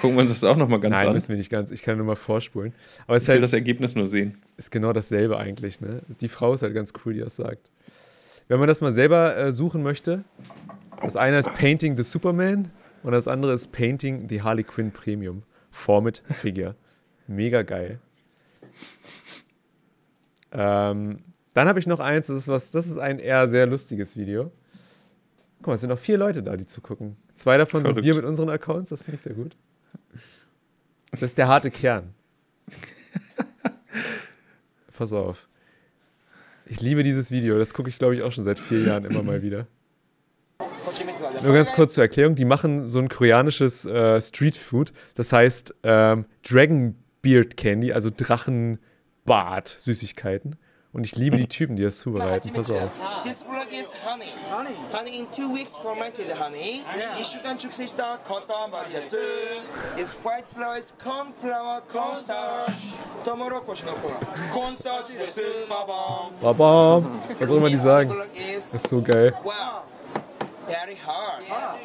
Gucken wir uns das auch nochmal ganz Nein, an. müssen wir nicht ganz. Ich kann nur mal vorspulen. Aber es Ich will halt das Ergebnis nur sehen. ist genau dasselbe eigentlich. Ne? Die Frau ist halt ganz cool, die das sagt. Wenn man das mal selber äh, suchen möchte, das eine ist Painting the Superman und das andere ist Painting the Harley Quinn Premium. Format Figure. Mega geil. Ähm, dann habe ich noch eins, das ist, was, das ist ein eher sehr lustiges Video. Guck mal, es sind noch vier Leute da, die zugucken. Zwei davon sind Verrückt. wir mit unseren Accounts, das finde ich sehr gut. Das ist der harte Kern. Pass auf. Ich liebe dieses Video. Das gucke ich, glaube ich, auch schon seit vier Jahren immer mal wieder. Nur ganz kurz zur Erklärung: Die machen so ein koreanisches äh, Streetfood. Das heißt ähm, Dragon Beard Candy, also Drachenbart Süßigkeiten. Und ich liebe die Typen, die das zubereiten. Pass auf. This product is honey. Honey. Honey in two weeks fermented honey. 이 시간 축시시다 걷다 말이야스. It's white flour, it's corn flour, corn starch. 토마토 고시노코라. Corn starch, yes. Babam. Babam. Was auch immer die sagen. Das ist so geil. Wow very hard.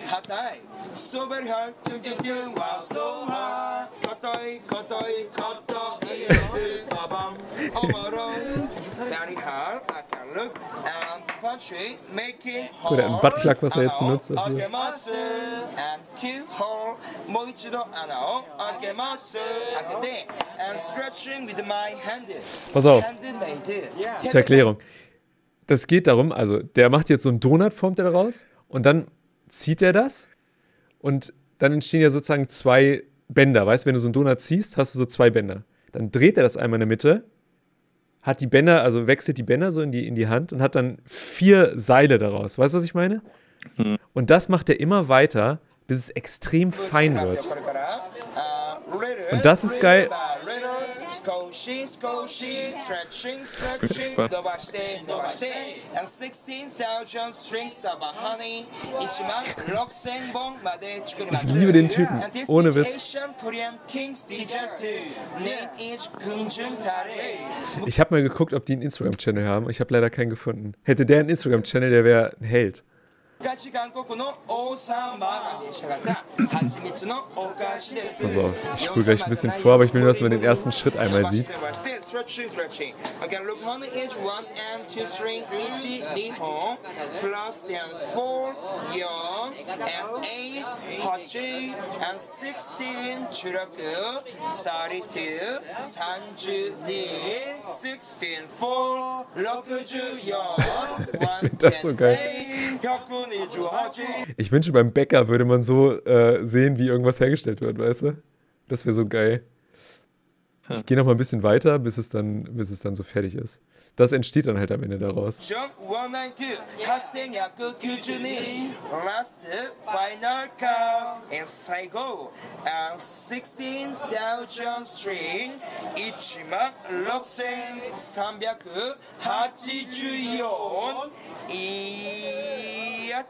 Katai. So very hard. Tum tum tum. Wow, so hard. Katai, katai, katai. Babam. Omaron. Very hard. I can look. And punchy. Making hard. Gut, ein Buttplug, was er jetzt benutzt hat. Akemasu. And two hard. もう一度穴を開けます。開けて。And stretching with my hand. Pass auf. Zur Erklärung. Das geht darum, also der macht jetzt so einen Donut, formt er daraus und dann zieht er das und dann entstehen ja sozusagen zwei Bänder. Weißt du, wenn du so einen Donut ziehst, hast du so zwei Bänder. Dann dreht er das einmal in der Mitte, hat die Bänder, also wechselt die Bänder so in die, in die Hand und hat dann vier Seile daraus. Weißt du, was ich meine? Und das macht er immer weiter, bis es extrem fein wird. Und das ist geil. Gespannt. Ich liebe den Typen, ohne Witz. Ich habe mal geguckt, ob die einen Instagram-Channel haben. Ich habe leider keinen gefunden. Hätte der einen Instagram-Channel, der wäre ein Held. Also, ich spüre gleich ein bisschen vor, aber ich will nur, dass man den ersten Schritt einmal sieht. ich finde das so geil. 128. Ich wünsche, beim Bäcker würde man so äh, sehen, wie irgendwas hergestellt wird, weißt du? Das wäre so geil. Ich gehe noch mal ein bisschen weiter, bis es, dann, bis es dann so fertig ist. Das entsteht dann halt am Ende daraus. Jump 192, 8292, last final count, and Saigo, and 16,000 string, 16,384, ja, ja,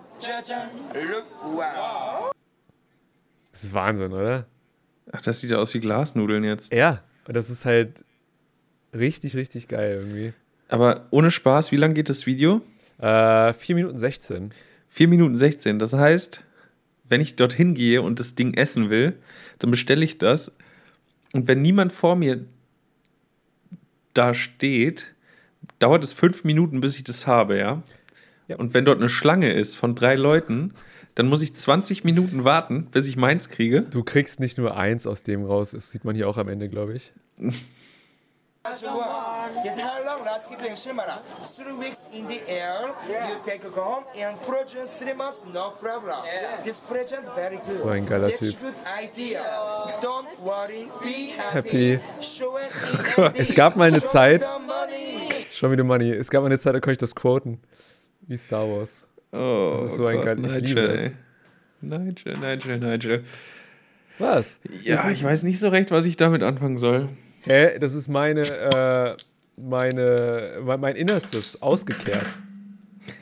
look, wow. Das ist Wahnsinn, oder? Ach, das sieht ja aus wie Glasnudeln jetzt. Ja und das ist halt richtig, richtig geil irgendwie. Aber ohne Spaß, wie lang geht das Video? Äh, 4 Minuten 16. 4 Minuten 16. Das heißt, wenn ich dorthin gehe und das Ding essen will, dann bestelle ich das. Und wenn niemand vor mir da steht, dauert es fünf Minuten, bis ich das habe, ja? Ja. Und wenn dort eine Schlange ist von drei Leuten, dann muss ich 20 Minuten warten, bis ich meins kriege. Du kriegst nicht nur eins aus dem raus, das sieht man hier auch am Ende, glaube ich. So ein geiler Typ. good idea. Don't worry, be happy. Es gab mal eine Zeit-. Show me the money. Es gab mal eine Zeit, da konnte ich das quoten. Wie Star Wars. Oh, Das ist so ein geil- ich liebe Nigel, es. Nigel, Nigel, Nigel. Was? Ja, ich weiß nicht so recht, was ich damit anfangen soll. Hä? Das ist meine, äh, meine, mein, Innerstes ausgekehrt.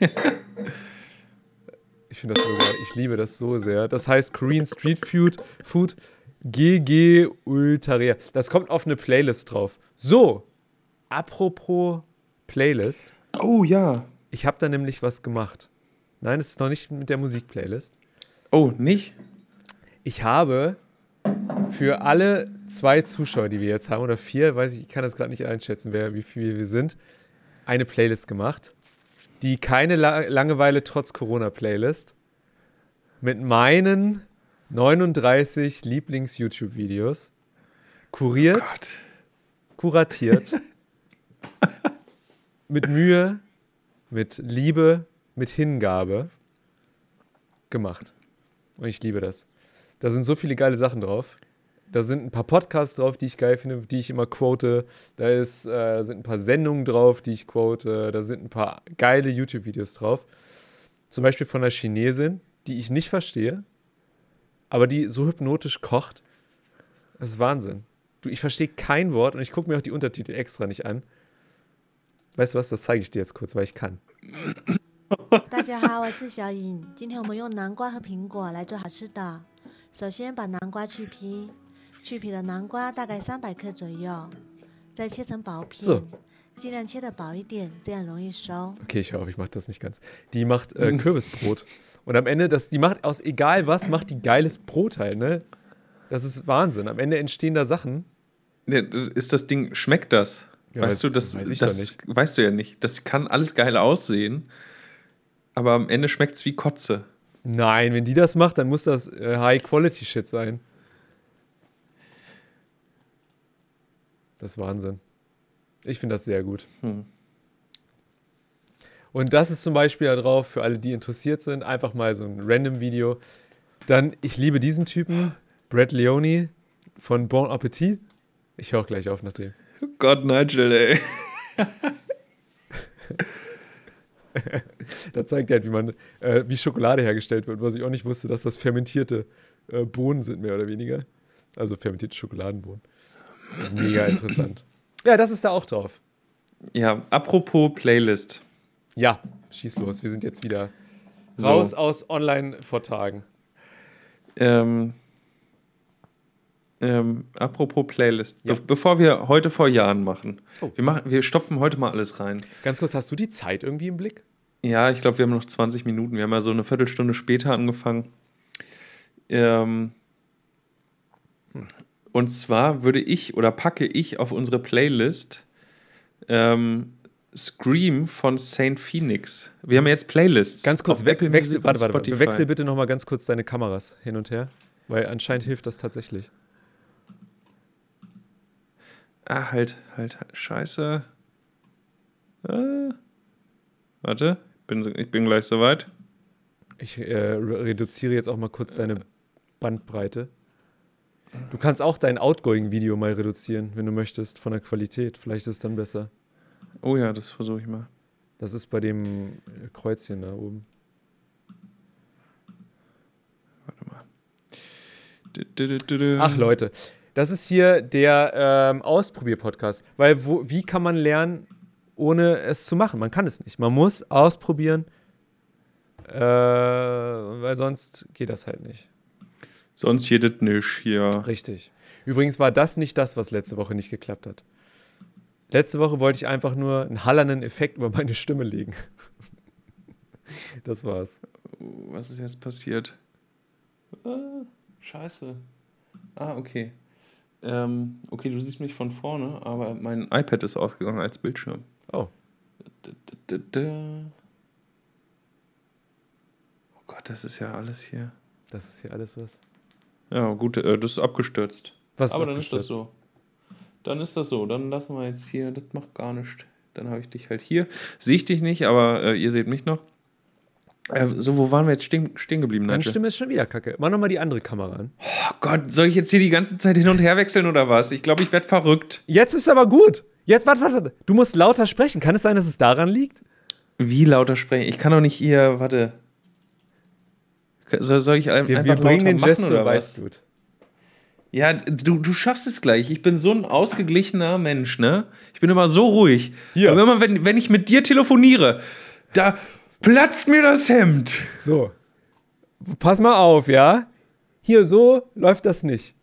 ich finde das so geil. Ich liebe das so sehr. Das heißt Korean Street Food, Food GG Ultarea. Das kommt auf eine Playlist drauf. So, apropos Playlist. Oh ja. Ich habe da nämlich was gemacht. Nein, es ist noch nicht mit der Musikplaylist. Oh, nicht? Ich habe für alle zwei Zuschauer, die wir jetzt haben, oder vier, weiß ich, ich kann das gerade nicht einschätzen, wer, wie viele wir sind, eine Playlist gemacht. Die keine La Langeweile trotz Corona-Playlist. Mit meinen 39 Lieblings-YouTube-Videos. Kuriert, Gott. kuratiert. mit Mühe, mit Liebe, mit Hingabe gemacht. Und ich liebe das. Da sind so viele geile Sachen drauf. Da sind ein paar Podcasts drauf, die ich geil finde, die ich immer quote. Da ist, äh, sind ein paar Sendungen drauf, die ich quote. Da sind ein paar geile YouTube-Videos drauf. Zum Beispiel von einer Chinesin, die ich nicht verstehe, aber die so hypnotisch kocht. Das ist Wahnsinn. Du, ich verstehe kein Wort und ich gucke mir auch die Untertitel extra nicht an. Weißt du was, das zeige ich dir jetzt kurz, weil ich kann. 大家好，我是小颖。今天我们用南瓜和苹果来做好吃的。首先把南瓜去皮，去皮的南瓜大概三百克左右，再切成薄片 So，尽量切的薄一点，这样容易熟。 Okay, ich hoffe, ich mache das nicht ganz. Die macht äh, Kürbisbrot. Und am Ende, das, die macht aus egal was, macht die geiles Brot halt, ne? Das ist Wahnsinn. Am Ende entstehen da Sachen. Ne, Ist das Ding, schmeckt das? Ja, weißt weiß- du, das, weiß ich das doch nicht. weißt du ja nicht. Das kann alles geil aussehen, aber am Ende schmeckt es wie Kotze. Nein, wenn die das macht, dann muss das äh, High-Quality-Shit sein. Das ist Wahnsinn. Ich finde das sehr gut. Hm. Und das ist zum Beispiel da drauf, für alle, die interessiert sind, einfach mal so ein random Video. Dann, ich liebe diesen Typen, Brad Leone von Bon Appetit. Ich höre auch gleich auf nach dem. Gott, Nigel, ey. Da zeigt er halt, wie man, äh, wie Schokolade hergestellt wird, was ich auch nicht wusste, dass das fermentierte äh, Bohnen sind, mehr oder weniger. Also fermentierte Schokoladenbohnen. Mega interessant. Ja, das ist da auch drauf. Ja, apropos Playlist. Ja, schieß los. Wir sind jetzt wieder So. raus aus Online-Vortagen. Ähm, ähm, apropos Playlist. Ja. Be bevor wir heute vor Jahren machen. Oh. Wir, machen wir stopfen heute mal alles rein. Ganz kurz, hast du die Zeit irgendwie im Blick? Ja, ich glaube, wir haben noch 20 Minuten. Wir haben ja so eine Viertelstunde später angefangen. Ähm, und zwar würde ich oder packe ich auf unsere Playlist ähm, Scream von Saint Phoenix. Wir haben ja jetzt Playlists. Ganz kurz, we wechsel, warte, warte. Wechsel bitte nochmal ganz kurz deine Kameras hin und her, weil anscheinend hilft das tatsächlich. Ah, halt, halt, halt. Scheiße. Äh, warte, ich bin, so- ich bin gleich soweit. Ich äh, re reduziere jetzt auch mal kurz deine Bandbreite. Du kannst auch dein Outgoing-Video mal reduzieren, wenn du möchtest, von der Qualität. Vielleicht ist es dann besser. Oh ja, das versuche ich mal. Das ist bei dem äh, Kreuzchen da oben. Warte mal. Ach Leute, das ist hier der ähm, Ausprobier-Podcast. Weil wo, wie kann man lernen, ohne es zu machen? Man kann es nicht. Man muss ausprobieren, äh, weil sonst geht das halt nicht. Sonst geht es nicht hier. Richtig. Übrigens war das nicht das, was letzte Woche nicht geklappt hat. Letzte Woche wollte ich einfach nur einen hallernden Effekt über meine Stimme legen. Das war's. Was ist jetzt passiert? Ah, scheiße. Ah, okay. Ähm, okay, du siehst mich von vorne, aber mein iPad ist ausgegangen als Bildschirm. Oh, da, da, da. Oh Gott, das ist ja alles hier. das ist hier alles was. Ja, gut, äh, das ist abgestürzt. Was aber dann ist das abgestürzt? so. Dann ist das so. Dann lassen wir jetzt hier, das macht gar nichts. Dann habe ich dich halt hier. Sehe ich dich nicht, aber äh, ihr seht mich noch. Äh, so, wo waren wir jetzt stehen, stehen geblieben, Nigel? Stimme ist schon wieder kacke. Mach nochmal die andere Kamera an. Oh Gott, soll ich jetzt hier die ganze Zeit hin und her wechseln oder was? Ich glaube, ich werde verrückt. Jetzt ist aber gut. Jetzt, warte, warte. Du musst lauter sprechen. Kann es sein, dass es daran liegt? Wie lauter sprechen? Ich kann doch nicht hier, warte. Soll, soll ich ein- Wir, einfach wir bringen den Jazz oder was? Weißblut. Ja, du, du schaffst es gleich. Ich bin so ein ausgeglichener Mensch, ne? Ich bin immer so ruhig. Hier. Aber immer, wenn, wenn ich mit dir telefoniere, da platzt mir das Hemd. So. pass mal auf, ja? Hier so läuft das nicht.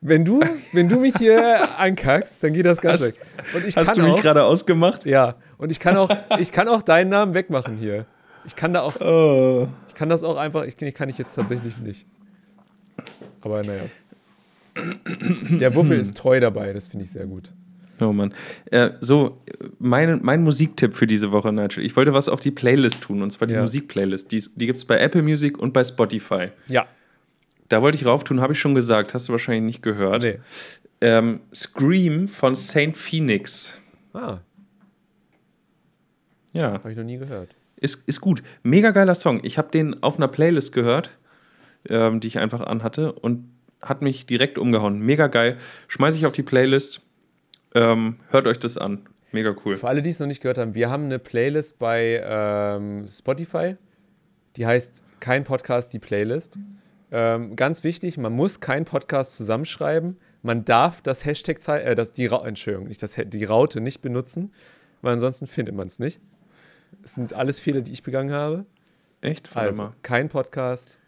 Wenn du, wenn du mich hier ankackst, dann geht das ganz Hast- weg. Hast du mich gerade ausgemacht? ja, und ich kann auch, ich kann auch deinen Namen wegmachen hier. Ich kann da auch, Oh. ich kann das auch einfach, ich, kann ich jetzt tatsächlich nicht. Aber naja. Der Wuffel ist treu dabei, das finde ich sehr gut. Oh Mann. Äh, so, mein, mein Musiktipp für diese Woche, Nigel. Ich wollte was auf die Playlist tun, und zwar die Ja. Musikplaylist. Die, die gibt es bei Apple Music und bei Spotify. Ja. Da wollte ich rauf tun, habe ich schon gesagt, hast du wahrscheinlich nicht gehört. Nee. Ähm, Scream von Saint Phoenix. Ah, Ja, habe ich noch nie gehört. ist, ist gut. Mega geiler Song. Ich habe den auf einer Playlist gehört, ähm, die ich einfach anhatte und hat mich direkt umgehauen. Mega geil. Schmeiße ich auf die Playlist. Ähm, hört euch das an. Mega cool. Für alle, die es noch nicht gehört haben, wir haben eine Playlist bei ähm, Spotify, die heißt Kein Podcast, die Playlist. Ähm, ganz wichtig, man muss keinen Podcast zusammenschreiben. Man darf das Hashtag, äh, das, die, Entschuldigung, nicht das, die Raute nicht benutzen, weil ansonsten findet man es nicht. Es sind alles Fehler, die ich begangen habe. Echt? Warte Also mal. kein Podcast,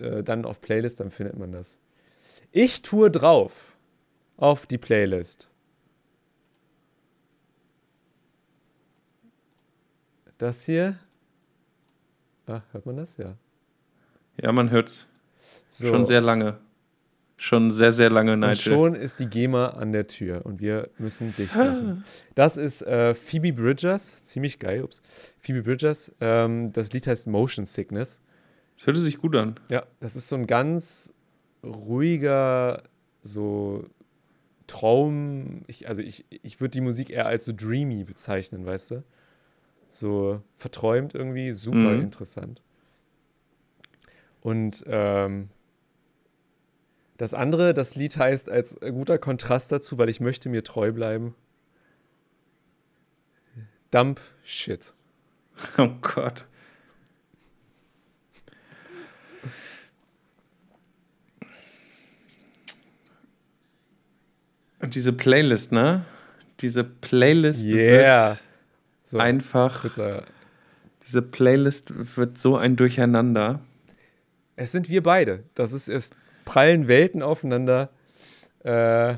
äh, dann auf Playlist, dann findet man das. Ich tue drauf auf die Playlist. Das hier. Ah, hört man das? Ja. Ja, man hört's. So. Schon sehr lange. Schon sehr, sehr lange, und Nigel. schon ist die GEMA an der Tür und wir müssen dicht machen. Das ist äh, Phoebe Bridgers, ziemlich geil, ups. Phoebe Bridgers, ähm, das Lied heißt Motion Sickness. Das hörte sich gut an. Ja, das ist so ein ganz ruhiger, so Traum. Ich, also ich, ich würde die Musik eher als so dreamy bezeichnen, weißt du? So verträumt irgendwie, super Mhm. interessant. Und ähm, das andere, das Lied heißt als guter Kontrast dazu, weil ich möchte mir treu bleiben. Dump Shit. Oh Gott. Und diese Playlist, ne? Diese Playlist Yeah. wird So, einfach, kurzer diese Playlist wird so ein Durcheinander. Es sind wir beide. Das ist, es prallen Welten aufeinander. Äh,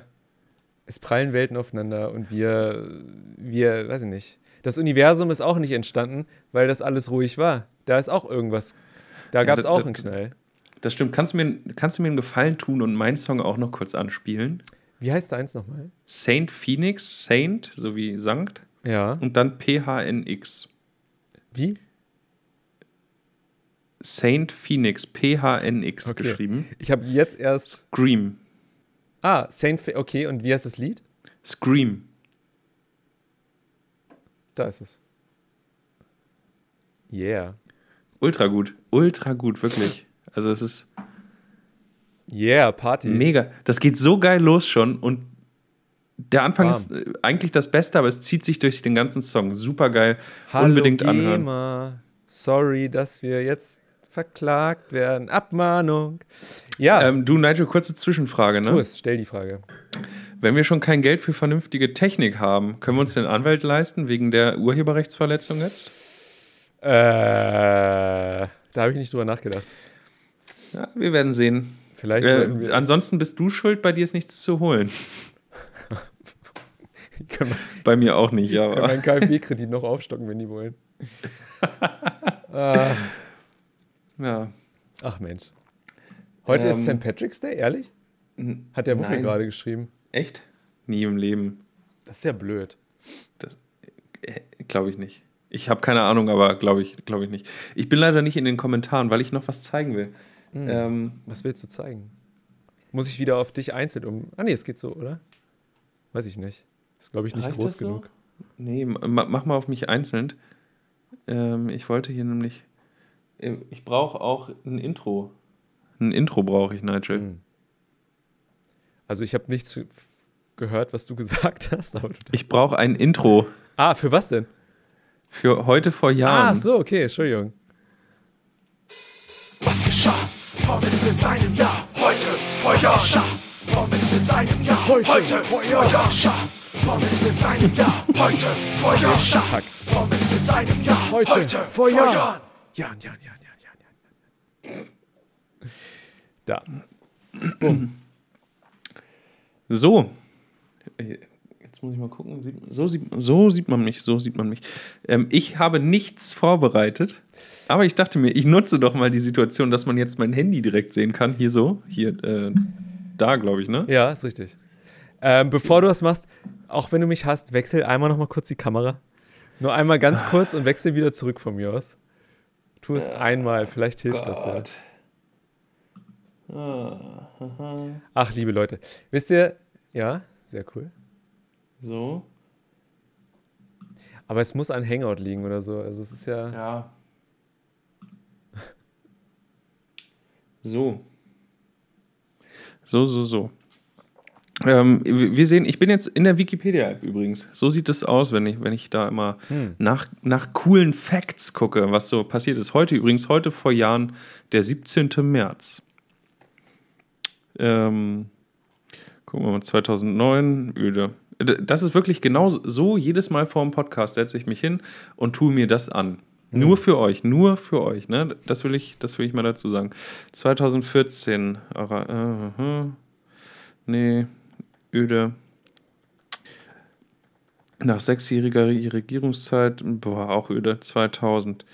es prallen Welten aufeinander und wir, wir, weiß ich nicht. Das Universum ist auch nicht entstanden, weil das alles ruhig war. Da ist auch irgendwas. Da gab es da- auch einen Knall. Das stimmt. Kannst du, mir, kannst du mir einen Gefallen tun und meinen Song auch noch kurz anspielen? Wie heißt da eins nochmal? Saint Phoenix, Saint, so wie Sankt, Ja. und dann PHNX. Wie? Saint Phoenix, PHNX Okay. geschrieben. Ich habe jetzt erst. Scream. Ah, Saint. Fe okay, und wie heißt das Lied? Scream. Da ist es. Yeah. Ultra gut. Ultra gut, wirklich. Also es ist Yeah, Party. mega. Das geht so geil los schon und der Anfang Warm. ist äh, eigentlich das Beste, aber es zieht sich durch den ganzen Song. Super geil. Hallo, Unbedingt anhören. GEMA. Sorry, dass wir jetzt verklagt werden. Abmahnung. Ja, Ähm, du, Nigel, kurze Zwischenfrage. tu Ne? es, stell die Frage. Wenn wir schon kein Geld für vernünftige Technik haben, können wir uns den Anwalt leisten wegen der Urheberrechtsverletzung jetzt? Äh, da habe ich nicht drüber nachgedacht. Ja, wir werden sehen. Vielleicht Äh, wir ansonsten bist du schuld, bei dir ist nichts zu holen. können Bei mir auch nicht, können wir aber. einen KfW-Kredit noch aufstocken, wenn die wollen. ah, Ja. ach Mensch. Heute ist Ähm, St. Patrick's Day, ehrlich? Hat der Wuffel gerade geschrieben. Echt? Nie im Leben. Das ist ja blöd. Glaube ich nicht. Ich habe keine Ahnung, aber glaube ich, glaube ich nicht. Ich bin leider nicht in den Kommentaren, weil ich noch was zeigen will. Hm. Ähm, Was willst du zeigen? Muss ich wieder auf dich einzeln um. Ah, nee, es geht so, oder? Weiß ich nicht. Ist, glaube ich, nicht Reicht groß das so? genug. nee, ma- mach mal auf mich einzeln. Ähm, ich wollte hier nämlich. äh, Ich brauche auch ein Intro. Ein Intro brauche ich, Nigel. Hm. Also, ich habe nichts gehört, was du gesagt hast. Ich brauche ein Intro ah, für was denn? für heute vor Jahren. Ah, so, okay, Entschuldigung. Was geschah? Vor mindestens einem Jahr, heute, vor Jahren. Geschah. Vor mindestens einem Jahr, heute, vor Jahren. Geschah. Vor mindestens einem Jahr, heute, vor Jahren. Geschah. Takt. Vor mindestens einem Jahr, Heute, heute, vor Jahren. Jahren. Jan, Jan, Jan, Jan, Jan, Jan. Da. So. Äh, Jetzt muss ich mal gucken. So sieht, so sieht man mich, so sieht man mich. Ähm, ich habe nichts vorbereitet, aber ich dachte mir, ich nutze doch mal die Situation, dass man jetzt mein Handy direkt sehen kann. Hier so, hier, äh, da glaube ich, ne? Ja, ist richtig. Ähm, bevor du das machst, auch wenn du mich hast, wechsel einmal noch mal kurz die Kamera. Nur einmal ganz kurz und wechsel wieder zurück von mir aus. Tu es einmal, vielleicht hilft das ja. Gott. Ah. Ach, liebe Leute, wisst ihr, ja, sehr cool. So, Aber es muss ein Hangout liegen oder so. Also es ist ja. ja. So. So, so, so. Ähm, wir sehen, ich bin jetzt in der Wikipedia-App übrigens. So sieht es aus, wenn ich, wenn ich da immer Hm. nach, nach coolen Facts gucke, was so passiert ist. Heute übrigens, heute vor Jahren, der 17. März. Ähm, gucken wir mal, 2009, öde. Das ist wirklich genau so, jedes Mal vor dem Podcast setze ich mich hin und tue mir das an. Nur für euch, nur für euch. Ne? Das, will ich, das will ich mal dazu sagen. 2014, Ara- äh, äh, nee, öde. Nach sechsjähriger Re- Regierungszeit, boah, auch öde, 2000.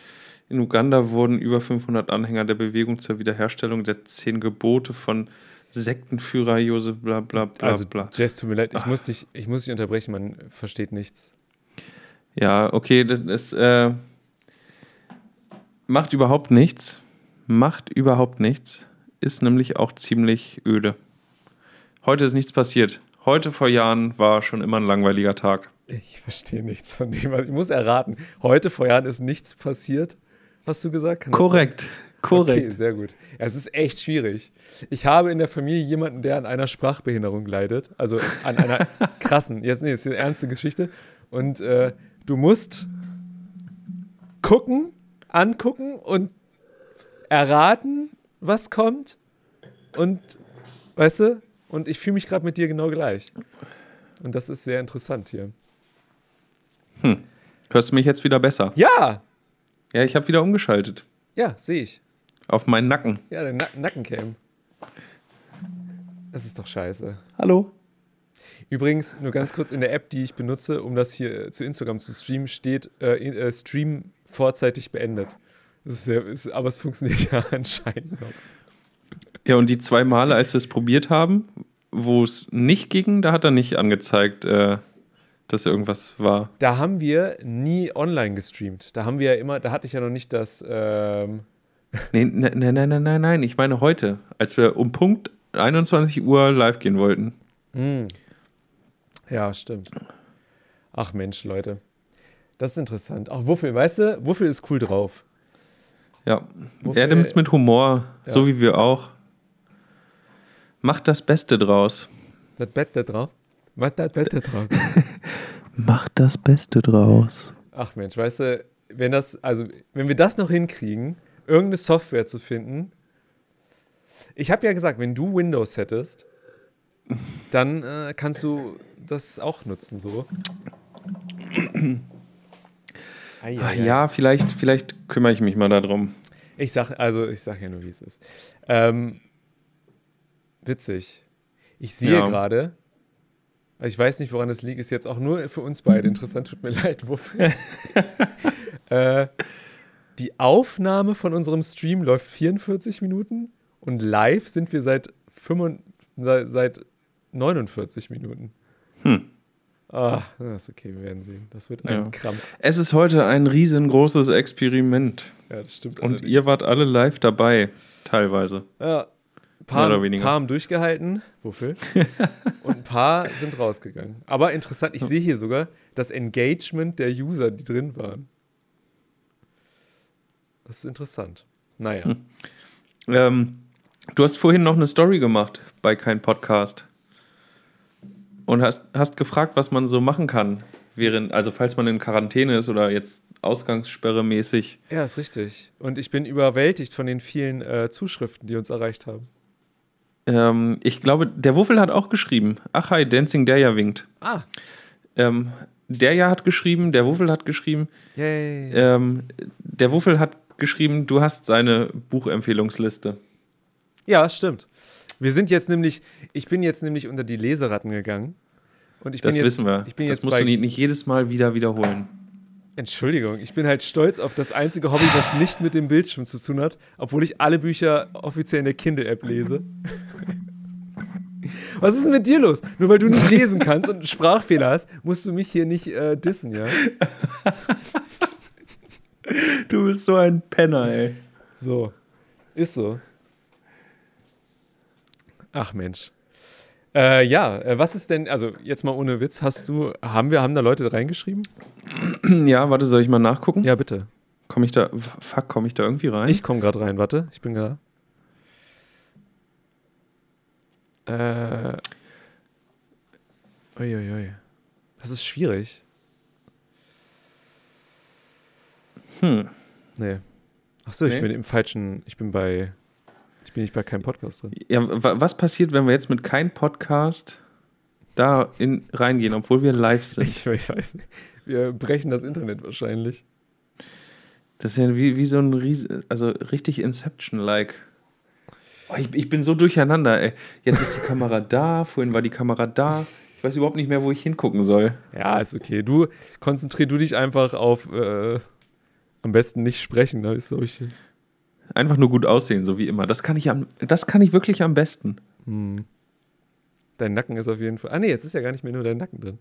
In Uganda wurden über 500 Anhänger der Bewegung zur Wiederherstellung der zehn Gebote von Sektenführer Josef bla bla bla also, bla. Jess, tut mir leid, ich muss, dich, ich muss dich unterbrechen, man versteht nichts. Ja, okay, das ist, äh, macht überhaupt nichts. Macht überhaupt nichts. Ist nämlich auch ziemlich öde. Heute ist nichts passiert. Heute vor Jahren war schon immer ein langweiliger Tag. Ich verstehe nichts von dem, ich muss erraten. Heute vor Jahren ist nichts passiert, hast du gesagt? Kann Korrekt, korrekt. Okay, sehr gut. Es ist echt schwierig. Ich habe in der Familie jemanden, der an einer Sprachbehinderung leidet. Also an einer krassen. Jetzt, nee, ist eine ernste Geschichte. Und äh, du musst gucken, angucken und erraten, was kommt. Und, weißt du, und ich fühle mich gerade mit dir genau gleich. Und das ist sehr interessant hier. Hörst du mich jetzt wieder besser? Ja, Ja, ich habe wieder umgeschaltet. ja, sehe ich. Auf meinen Nacken. Ja, der Na Nackencam. Das ist doch scheiße. Hallo? Übrigens, nur ganz kurz in der App, die ich benutze, um das hier äh, zu Instagram zu streamen, steht äh, äh, Stream vorzeitig beendet. Sehr, ist, aber es funktioniert ja anscheinend noch. Ja, und die zwei Male, als wir es probiert haben, wo es nicht ging, da hat er nicht angezeigt, äh, dass irgendwas war. Da haben wir nie online gestreamt. Da haben wir ja immer, da hatte ich ja noch nicht das. Ähm, Nee, nein, nein, nein, nein, nein, nein. Ich meine heute, als wir um Punkt 21 Uhr live gehen wollten. hm. Ja, stimmt. Ach Mensch, Leute. Das ist interessant. Ach, Wuffel, weißt du, Wuffel ist cool drauf. Ja, Wofür- er nimmt es mit Humor, Ja. so wie wir auch. Macht das Beste draus. Das Bett da drauf. Was das Bett da drauf? Macht das Beste draus. Ach Mensch, weißt du, wenn das, also wenn wir das noch hinkriegen, irgendeine Software zu finden. Ich habe ja gesagt, wenn du Windows hättest, dann äh, kannst du das auch nutzen, so. Ah, ei. ja, vielleicht, vielleicht kümmere ich mich mal darum. Ich sag, also ich sag ja nur, wie es ist. Ähm, witzig. Ich sehe Ja. gerade, ich weiß nicht, woran es liegt, ist jetzt auch nur für uns beide interessant, tut mir leid, Wuffel. äh, die Aufnahme von unserem Stream läuft 44 Minuten und live sind wir seit, 45, seit, seit 49 Minuten. Hm. Ah, das ist okay, wir werden sehen. Das wird ein Ja. Krampf. Es ist heute ein riesengroßes Experiment. Ja, das stimmt. Und allerdings. ihr wart alle live dabei, teilweise. Ja. Ein paar, paar haben durchgehalten, wofür? und ein paar sind rausgegangen. Aber interessant, ich sehe hier sogar das Engagement der User, die drin waren. Das ist interessant. Naja. Hm. Ähm, du hast vorhin noch eine Story gemacht bei Kein Podcast. Und hast, hast gefragt, was man so machen kann, während, also falls man in Quarantäne ist oder jetzt Ausgangssperre mäßig. Ja, ist richtig. Und ich bin überwältigt von den vielen äh, Zuschriften, die uns erreicht haben. Ähm, ich glaube, der Wuffel hat auch geschrieben. Ach hi, Dancing der ja winkt. Ah. Ähm, der ja hat geschrieben, der Wuffel hat geschrieben. Yay. Ähm, der Wuffel hat geschrieben, du hast seine Buchempfehlungsliste. Ja, stimmt. Wir sind jetzt nämlich, ich bin jetzt nämlich unter die Leseratten gegangen. Und ich Das bin jetzt, wissen wir. Ich bin das jetzt musst bei, du nicht, nicht jedes Mal wieder wiederholen. Entschuldigung, ich bin halt stolz auf das einzige Hobby, was nicht mit dem Bildschirm zu tun hat, obwohl ich alle Bücher offiziell in der Kindle-App lese. Was ist mit dir los? Nur weil du nicht lesen kannst und einen Sprachfehler hast, musst du mich hier nicht äh, dissen, ja? Du bist so ein Penner, ey. So. Ist so. Ach Mensch. Äh, ja, äh, was ist denn, also jetzt mal ohne Witz, hast du, haben wir, haben da Leute reingeschrieben? Ja, warte, soll ich mal nachgucken? Ja, bitte. Komme ich da, fuck, komme ich da irgendwie rein? Ich komme gerade rein, warte, ich bin da. Äh. Uiuiui. Das ist schwierig. Hm. Nee. Achso, ich Nee? bin im falschen, ich bin bei, ich bin nicht bei keinem Podcast drin. Ja, wa- was passiert, wenn wir jetzt mit keinem Podcast da in, reingehen, obwohl wir live sind? Ich, ich weiß nicht. Wir brechen das Internet wahrscheinlich. Das ist ja wie, wie so ein Riese, also richtig Inception-like. Oh, ich, ich bin so durcheinander, ey. Jetzt ist die Kamera da, vorhin war die Kamera da. Ich weiß überhaupt nicht mehr, wo ich hingucken soll. Ja, ist okay. Du konzentrier du dich einfach auf äh, am besten nicht sprechen, da ist solche. Einfach nur gut aussehen, so wie immer. Das kann ich, am, das kann ich wirklich am besten. Hm. Dein Nacken ist auf jeden Fall. Ah nee, jetzt ist ja gar nicht mehr nur dein Nacken drin.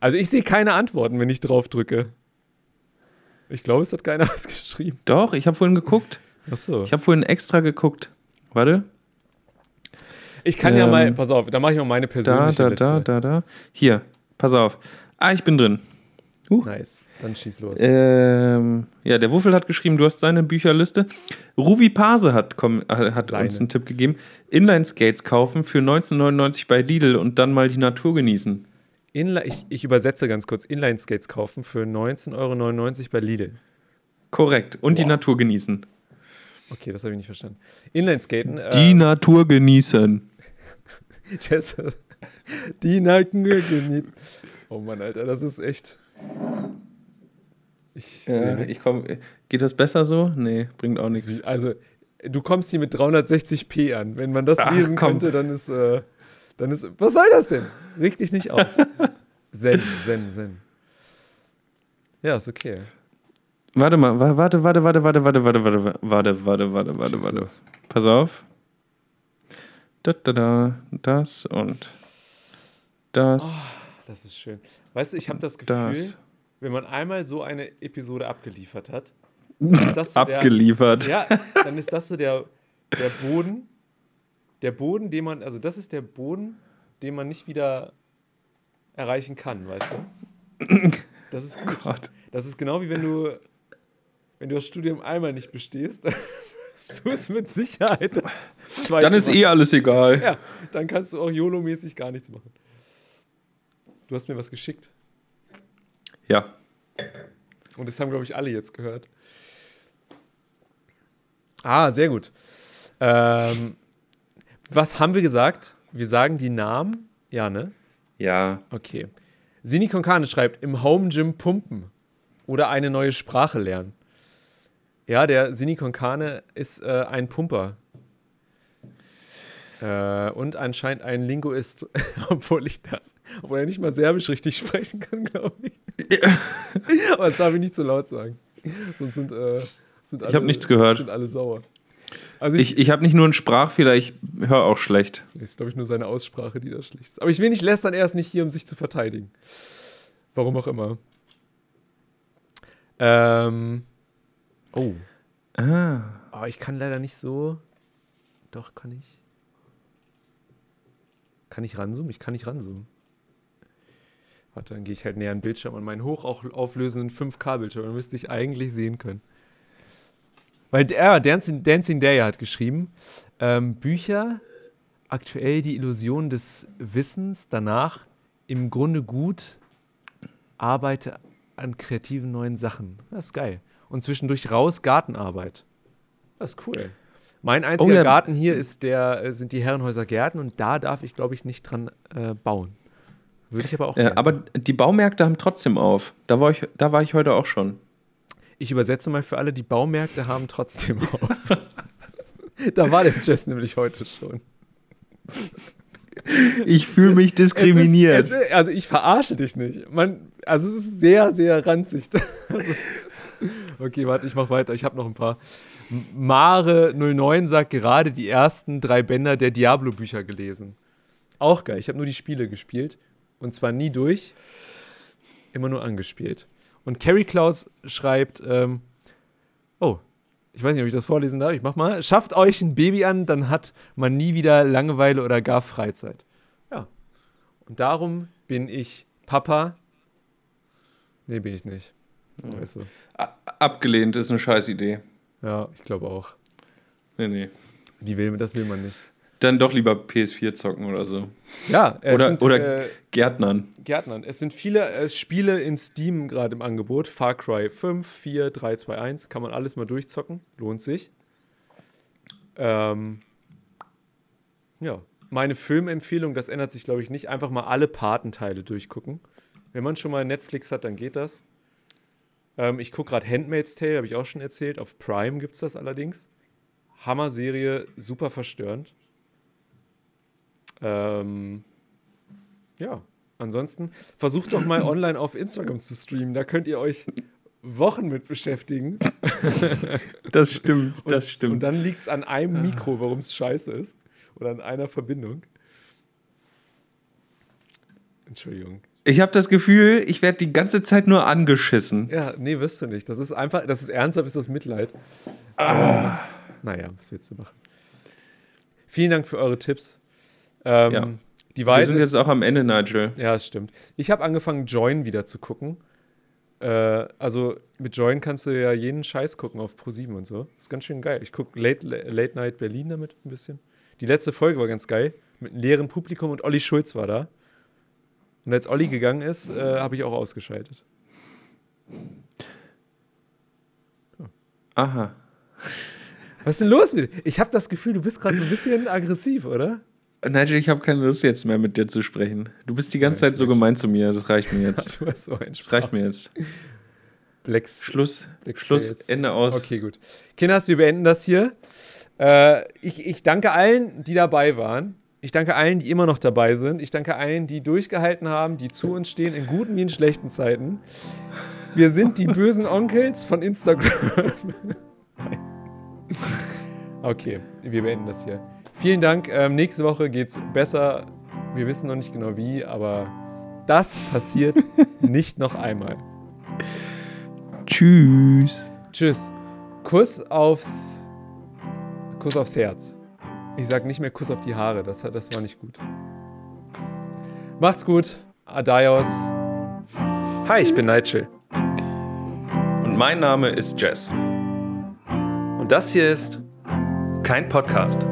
Also ich sehe keine Antworten, wenn ich drauf drücke. Ich glaube, es hat keiner was geschrieben. Doch, ich habe vorhin geguckt. Achso. Ich habe vorhin extra geguckt. Warte. Ich kann ja Ähm, mal, pass auf, da mache ich mal meine Da, persönliche da, Liste. da, da, da. Hier, pass auf. Ah, ich bin drin. Nice, dann schieß los. Ähm, ja, der Wuffel hat geschrieben, du hast seine Bücherliste. Ruvi Pase hat, komm, äh, hat Seine. uns einen Tipp gegeben. Inline-Skates kaufen für 1999 bei Lidl und dann mal die Natur genießen. Inli ich, ich übersetze ganz kurz. Inline-Skates kaufen für 19,99 Euro bei Lidl. Korrekt. Und die Boah. Natur genießen. Okay, das habe ich nicht verstanden. Inline-Skaten. Die äh, Natur genießen. Die Nacken genießen. Oh Mann, Alter, das ist echt. Ich Ja, ich nichts. komm, geht das besser so? Nee, bringt auch nichts. Also, du kommst hier mit 360p an. Wenn man das Ach, lesen komm. könnte, dann ist, äh, dann ist. Was soll das denn? Reg dich nicht auf. Zen, Zen, Zen. Ja, ist okay. Warte mal, wa- warte, warte, warte, warte, warte, warte, warte, warte, warte, warte, warte, warte. Pass auf. Da, da, da, das und das, Das ist schön. Weißt du, ich habe das Gefühl, das. wenn man einmal so eine Episode abgeliefert hat, ist das so der, Abgeliefert. Ja, dann ist das so der, der Boden, der Boden, den man, also das ist der Boden, den man nicht wieder erreichen kann, weißt du? Das ist gut. Gott. Das ist genau wie wenn du, wenn du das Studium einmal nicht bestehst, dann du es mit Sicherheit das zweite Dann ist Mal. eh alles egal. Ja, dann kannst du auch YOLO-mäßig gar nichts machen. Du hast mir was geschickt. Ja. Und das haben, glaube ich, alle jetzt gehört. Ah, sehr gut. Ähm, was haben wir gesagt? Wir sagen die Namen. Ja, ne? Ja. Okay. Sini Konkane schreibt, im Home Gym pumpen oder eine neue Sprache lernen. Ja, der Sini Konkane ist äh, ein Pumper. Äh, und anscheinend ein Linguist, obwohl ich das, obwohl er nicht mal Serbisch richtig sprechen kann, glaube ich. Aber das darf ich nicht zu laut sagen. Sonst sind, äh, sind alle, hab nichts gehört. Sind alle sauer. Also ich, Ich, ich habe nicht nur einen Sprachfehler, ich höre auch schlecht. das ist, glaube ich, nur seine Aussprache, die da schlecht ist. Aber ich will nicht lästern, er ist nicht hier, um sich zu verteidigen. Warum auch immer. Ähm. Oh. Ah. Aber ich kann leider nicht so. Doch, kann ich. Kann ich ranzoomen? Ich kann nicht ranzoomen. Warte, dann gehe ich halt näher an den Bildschirm an meinen hochauflösenden 5K-Bildschirm. Dann müsste ich eigentlich sehen können. Weil der Dancing, Dancing Day hat geschrieben, ähm, Bücher, aktuell die Illusion des Wissens, danach im Grunde gut, arbeite an kreativen neuen Sachen. Das ist geil. Und zwischendurch raus Gartenarbeit. Das ist cool. Mein einziger Oh ja. Garten hier ist der, äh, sind die Herrenhäuser Gärten und da darf ich, glaube ich, nicht dran äh, bauen. Würde ich aber auch gerne. aber die Baumärkte haben trotzdem auf. Da war, ich, da war ich heute auch schon. Ich übersetze mal für alle, die Baumärkte haben trotzdem auf. Da war der Jess nämlich heute schon. Ich fühle mich diskriminiert. Es ist, es ist, also ich verarsche dich nicht. Man, also es ist sehr, sehr ranzig. Ist, okay, warte, ich mach weiter. Ich habe noch ein paar. Mare09 sagt gerade die ersten drei Bänder der Diablo-Bücher gelesen. Auch geil. Ich habe nur die Spiele gespielt. Und zwar nie durch. Immer nur angespielt. Und Carrie Klaus schreibt, ähm, oh, ich weiß nicht, ob ich das vorlesen darf. Ich mach mal. Schafft euch ein Baby an, dann hat man nie wieder Langeweile oder gar Freizeit. Ja. Und darum bin ich Papa. Nee, bin ich nicht. Weißt du. Abgelehnt ist eine scheiß Idee. Ja, ich glaube auch. Nee, nee. Die will, das will man nicht. Dann doch lieber PS4 zocken oder so. Ja, es Oder, sind, oder äh, Gärtnern. Gärtnern. Es sind viele äh, Spiele in Steam gerade im Angebot. Far Cry 5, 4, 3, 2, 1. Kann man alles mal durchzocken. Lohnt sich. Ähm, ja. Meine Filmempfehlung, das ändert sich, glaube ich, nicht. Einfach mal alle Patenteile durchgucken. Wenn man schon mal Netflix hat, dann geht das. Ähm, ich gucke gerade Handmaid's Tale, habe ich auch schon erzählt. Auf Prime gibt es das allerdings. Hammer-Serie, super verstörend. Ähm, ja, ansonsten versucht doch mal online auf Instagram zu streamen. Da könnt ihr euch Wochen mit beschäftigen. Das stimmt, das Und stimmt. dann liegt es an einem Mikro, warum es scheiße ist. Oder an einer Verbindung. Entschuldigung. Ich habe das Gefühl, ich werde die ganze Zeit nur angeschissen. Ja, nee, wirst du nicht. Das ist einfach, das ist ernsthaft, ist das Mitleid. Ah. Naja, was willst du machen? Vielen Dank für eure Tipps. Ähm, Ja. Die Wir sind ist, jetzt auch am Ende, Nigel. Ja, das stimmt. Ich habe angefangen, Join wieder zu gucken. Äh, also mit Join kannst du ja jeden Scheiß gucken auf Pro7 und so. Ist ganz schön geil. Ich gucke Late, Late Night Berlin damit ein bisschen. Die letzte Folge war ganz geil. Mit einem leeren Publikum und Olli Schulz war da. Und als Olli gegangen ist, äh, habe ich auch ausgeschaltet. Aha. Was ist denn los mit dir? Ich habe das Gefühl, du bist gerade so ein bisschen aggressiv, oder? Nigel, ich habe keine Lust jetzt mehr mit dir zu sprechen. Du bist die ganze Ja, Zeit so gemein zu mir. Das reicht mir jetzt. Du hast so einen Das reicht mir jetzt. Blacks. Schluss. Black Schluss. Sails. Ende aus. Okay, gut. Kinders, wir beenden das hier. Äh, ich, ich danke allen, die dabei waren. Ich danke allen, die immer noch dabei sind. Ich danke allen, die durchgehalten haben, die zu uns stehen, in guten wie in schlechten Zeiten. Wir sind die bösen Onkels von Instagram. Okay, wir beenden das hier. Vielen Dank. Ähm, nächste Woche geht's besser. Wir wissen noch nicht genau wie, aber das passiert nicht noch einmal. Tschüss. Tschüss. Kuss aufs. Kuss aufs Herz. Ich sag nicht mehr Kuss auf die Haare, das, das war nicht gut. Macht's gut. Adios. Hi, ich bin Nigel. Und mein Name ist Jess. Und das hier ist kein Podcast.